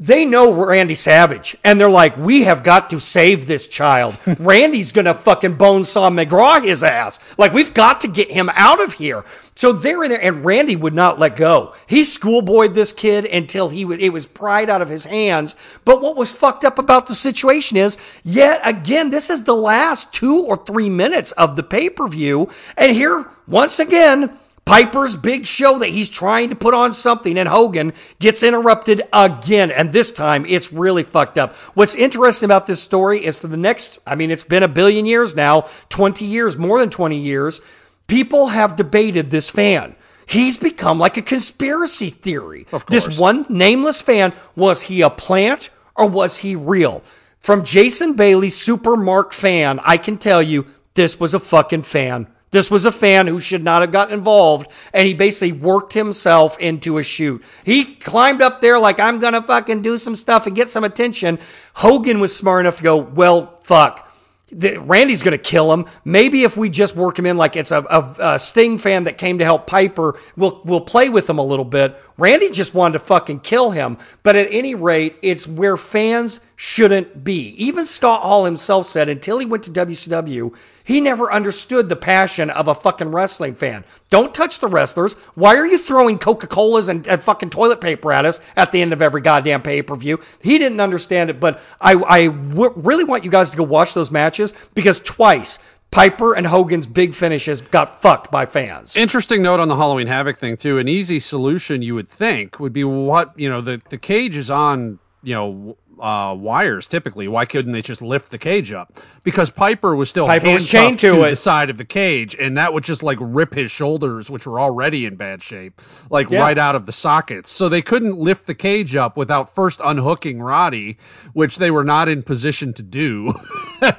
they know Randy Savage, and they're like, we have got to save this child. [laughs] Randy's gonna fucking bonesaw McGraw his ass. Like, we've got to get him out of here. So they're in there, and Randy would not let go. He schoolboyed this kid until he was, it was pried out of his hands. But what was fucked up about the situation is, yet again, this is the last two or three minutes of the pay per view, and here, once again, Piper's big show that he's trying to put on something and Hogan gets interrupted again. And this time it's really fucked up. What's interesting about this story is for the next, I mean, it's been a billion years now, 20 years, more than 20 years. People have debated this fan. He's become like a conspiracy theory. This one nameless fan, was he a plant or was he real? From Jason Bailey, Super Mark fan, I can tell you this was a fucking fan. This was a fan who should not have gotten involved, and he basically worked himself into a shoot. He climbed up there like, I'm gonna fucking do some stuff and get some attention. Hogan was smart enough to go, well, fuck Randy's going to kill him. Maybe if we just work him in like it's a, a, a, Sting fan that came to help Piper, we'll we'll play with him a little bit. Randy just wanted to fucking kill him. But at any rate, it's where fans shouldn't be. Even Scott Hall himself said until he went to WCW, he never understood the passion of a fucking wrestling fan. Don't touch the wrestlers. Why are you throwing Coca Colas and, and, fucking toilet paper at us at the end of every goddamn pay per view? He didn't understand it, but I, I w- really want you guys to go watch those matches because twice Piper and Hogan's big finishes got fucked by fans. Interesting note on the Halloween Havoc thing too. An easy solution you would think would be what you know the the cage is on you know uh, wires typically. Why couldn't they just lift the cage up? Because Piper was still Piper was chained to, to the side of the cage, and that would just like rip his shoulders, which were already in bad shape, like yeah. right out of the sockets. So they couldn't lift the cage up without first unhooking Roddy, which they were not in position to do. [laughs]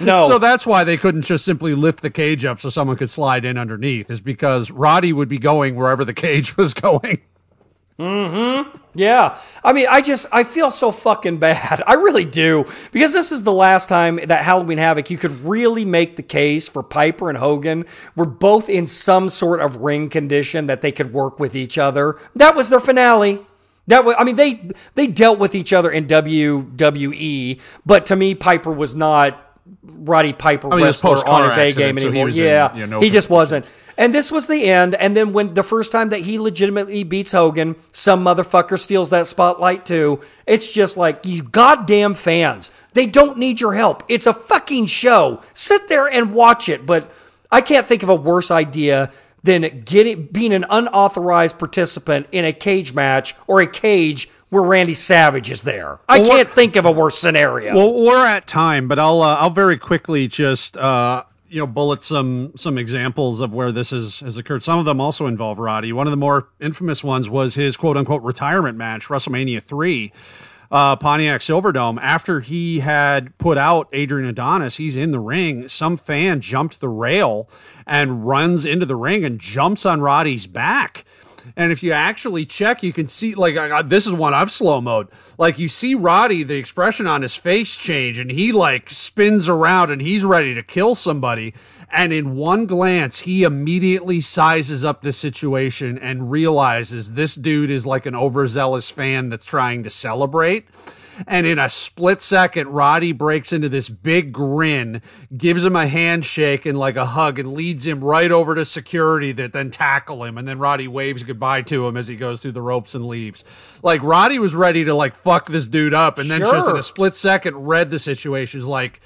No. So that's why they couldn't just simply lift the cage up so someone could slide in underneath, is because Roddy would be going wherever the cage was [laughs] going. Mm-hmm. Yeah. I mean, I just I feel so fucking bad. [laughs] I really do. Because this is the last time that Halloween Havoc you could really make the case for Piper and Hogan were both in some sort of ring condition that they could work with each other. That was their finale. That was, I mean, they they dealt with each other in WWE, but to me, Piper was not Roddy Piper I mean, wrestler on his A game anymore. So yeah, in, you know, he just wasn't. And this was the end. And then when the first time that he legitimately beats Hogan, some motherfucker steals that spotlight too. It's just like, you goddamn fans. They don't need your help. It's a fucking show. Sit there and watch it. But I can't think of a worse idea than getting being an unauthorized participant in a cage match or a cage where Randy Savage is there. I Well, can't think of a worse scenario. Well, we're at time, but I'll uh, I'll very quickly just uh, you know bullet some some examples of where this has has occurred. Some of them also involve Roddy. One of the more infamous ones was his quote unquote retirement match, WrestleMania three. Uh, Pontiac Silverdome. After he had put out Adrian Adonis, he's in the ring. Some fan jumped the rail and runs into the ring and jumps on Roddy's back. And if you actually check, you can see like I, this is one I've slow mode. Like you see Roddy, the expression on his face change, and he like spins around and he's ready to kill somebody. And in one glance, he immediately sizes up the situation and realizes this dude is like an overzealous fan that's trying to celebrate. And in a split second, Roddy breaks into this big grin, gives him a handshake and like a hug, and leads him right over to security that then tackle him. And then Roddy waves goodbye to him as he goes through the ropes and leaves. Like Roddy was ready to like fuck this dude up, and then just in a split second read the situation is like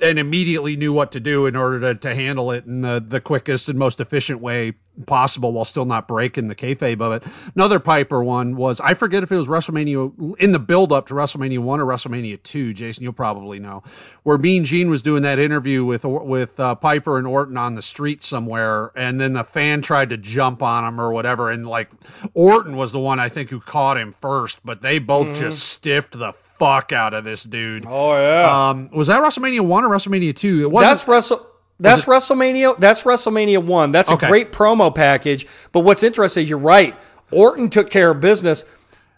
and immediately knew what to do in order to, to handle it in the, the quickest and most efficient way possible while still not breaking the kayfabe of it. Another Piper one was, I forget if it was WrestleMania in the build up to WrestleMania 1 or WrestleMania 2. Jason, you'll probably know. Where Mean Gene was doing that interview with, with uh, Piper and Orton on the street somewhere. And then the fan tried to jump on him or whatever. And like Orton was the one I think who caught him first, but they both just stiffed the fuck out of this dude. oh yeah. Um, was that WrestleMania one or WrestleMania two? It wasn't. That's Wrestle. That's WrestleMania. That's WrestleMania one. That's a Okay. great promo package. But what's interesting, you're right. Orton took care of business.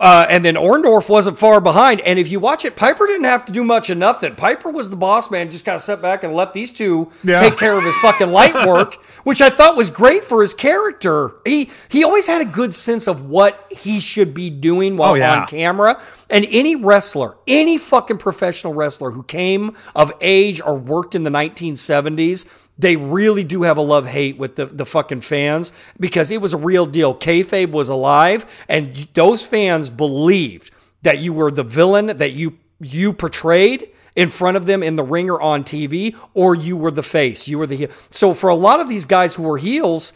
Uh, and then Orndorff wasn't far behind. And if you watch it, Piper didn't have to do much of nothing. Piper was the boss man, just kind of sat back and let these two Yeah. take care of his fucking light [laughs] work, which I thought was great for his character. He he always had a good sense of what he should be doing while Oh, yeah. on camera. And any wrestler, any fucking professional wrestler who came of age or worked in the 1970s, they really do have a love hate with the, the fucking fans because it was a real deal. Kayfabe was alive, and those fans believed that you were the villain that you you portrayed in front of them in the ring or on TV, or you were the face. You were the heel. So for a lot of these guys who were heels,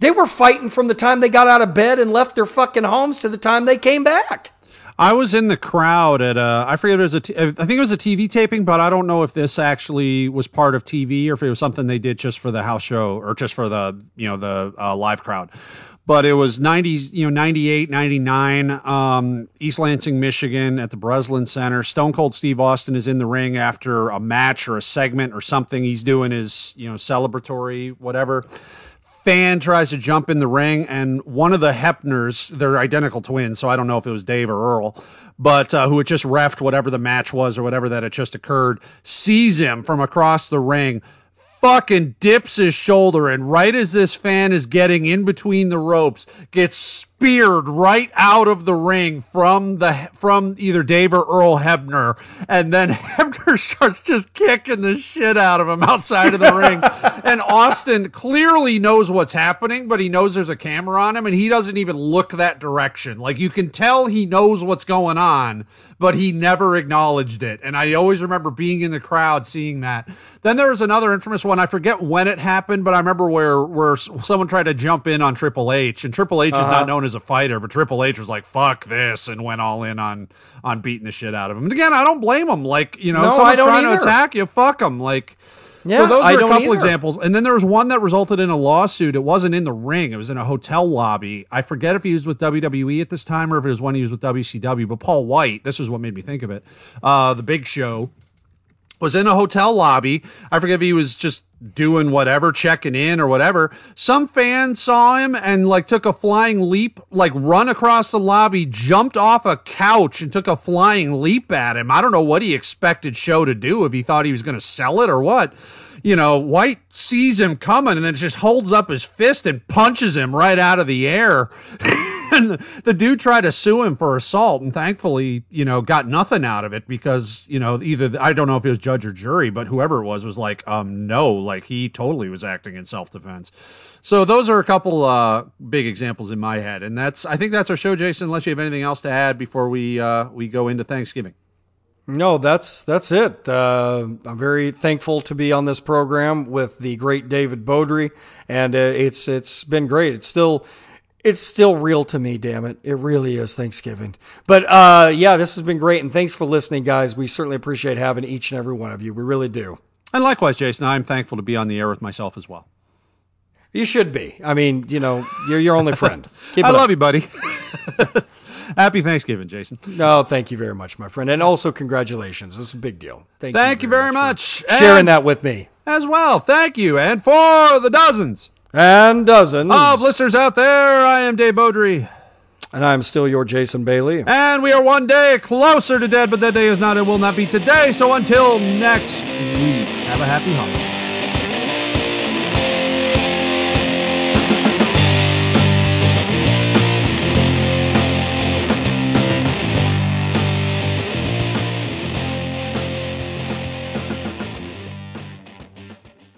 they were fighting from the time they got out of bed and left their fucking homes to the time they came back. I was in the crowd at a, I forget it was a, I think it was a TV taping, but I don't know if this actually was part of TV or if it was something they did just for the house show or just for the, you know, the uh, live crowd. But it was 90s, you know, 98, 99, um, East Lansing, Michigan at the Breslin Center. Stone Cold Steve Austin is in the ring after a match or a segment or something. He's doing his, you know, celebratory, whatever fan tries to jump in the ring, and one of the Hebners, they're identical twins, so I don't know if it was Dave or Earl, but uh, who had just refed whatever the match was or whatever that had just occurred, sees him from across the ring. Fucking dips his shoulder, and right as this fan is getting in between the ropes, gets speared right out of the ring from the from either Dave or Earl Hebner, and then [laughs] Hebner starts just kicking the shit out of him outside of the ring. [laughs] And Austin clearly knows what's happening, but he knows there's a camera on him, and he doesn't even look that direction. Like you can tell he knows what's going on, but he never acknowledged it. And I always remember being in the crowd seeing that. Then there was another infamous one. I forget when it happened, but I remember where where someone tried to jump in on Triple H, and Triple H is not uh-huh. known as a fighter, but Triple H was like, "Fuck this," and went all in on on beating the shit out of him. And again, I don't blame him. Like you know, No, someone's don't trying to attack you, fuck them. Like. Yeah, so those I are a couple either. examples. And then there was one that resulted in a lawsuit. It wasn't in the ring. It was in a hotel lobby. I forget if he was with WWE at this time or if it was when he was with WCW. But Paul White, this is what made me think of it. Uh, the Big Show was in a hotel lobby. I forget if he was just doing whatever, checking in or whatever. Some fan saw him and like took a flying leap, like run across the lobby, jumped off a couch and took a flying leap at him. I don't know what he expected Show to do if he thought he was going to sell it or what. You know, White sees him coming and then just holds up his fist and punches him right out of the air. [laughs] [laughs] and the dude tried to sue him for assault, and thankfully, you know, got nothing out of it because you know either I don't know if it was judge or jury, but whoever it was was like, um, no, like he totally was acting in self defense. So those are a couple uh, big examples in my head, and that's I think that's our show, Jason. Unless you have anything else to add before we uh, we go into Thanksgiving. No, that's that's it. Uh, I'm very thankful to be on this program with the great David Beaudry, and uh, it's it's been great. It's still it's still real to me. Damn it, it really is Thanksgiving. But uh, yeah, this has been great, and thanks for listening, guys. We certainly appreciate having each and every one of you. We really do. And likewise, Jason, I'm thankful to be on the air with myself as well. You should be. I mean, you know, you're your only friend. [laughs] I love up. you, buddy. [laughs] Happy Thanksgiving, Jason. No, thank you very much, my friend. And also, congratulations. This is a big deal. Thank, thank you very, you very much. much. Sharing that with me. As well. Thank you. And for the dozens and dozens ah, of listeners out there, I am Dave Beaudry. And I'm still your Jason Bailey. And we are one day closer to dead, but that day is not and will not be today. So until next week, have a happy holiday.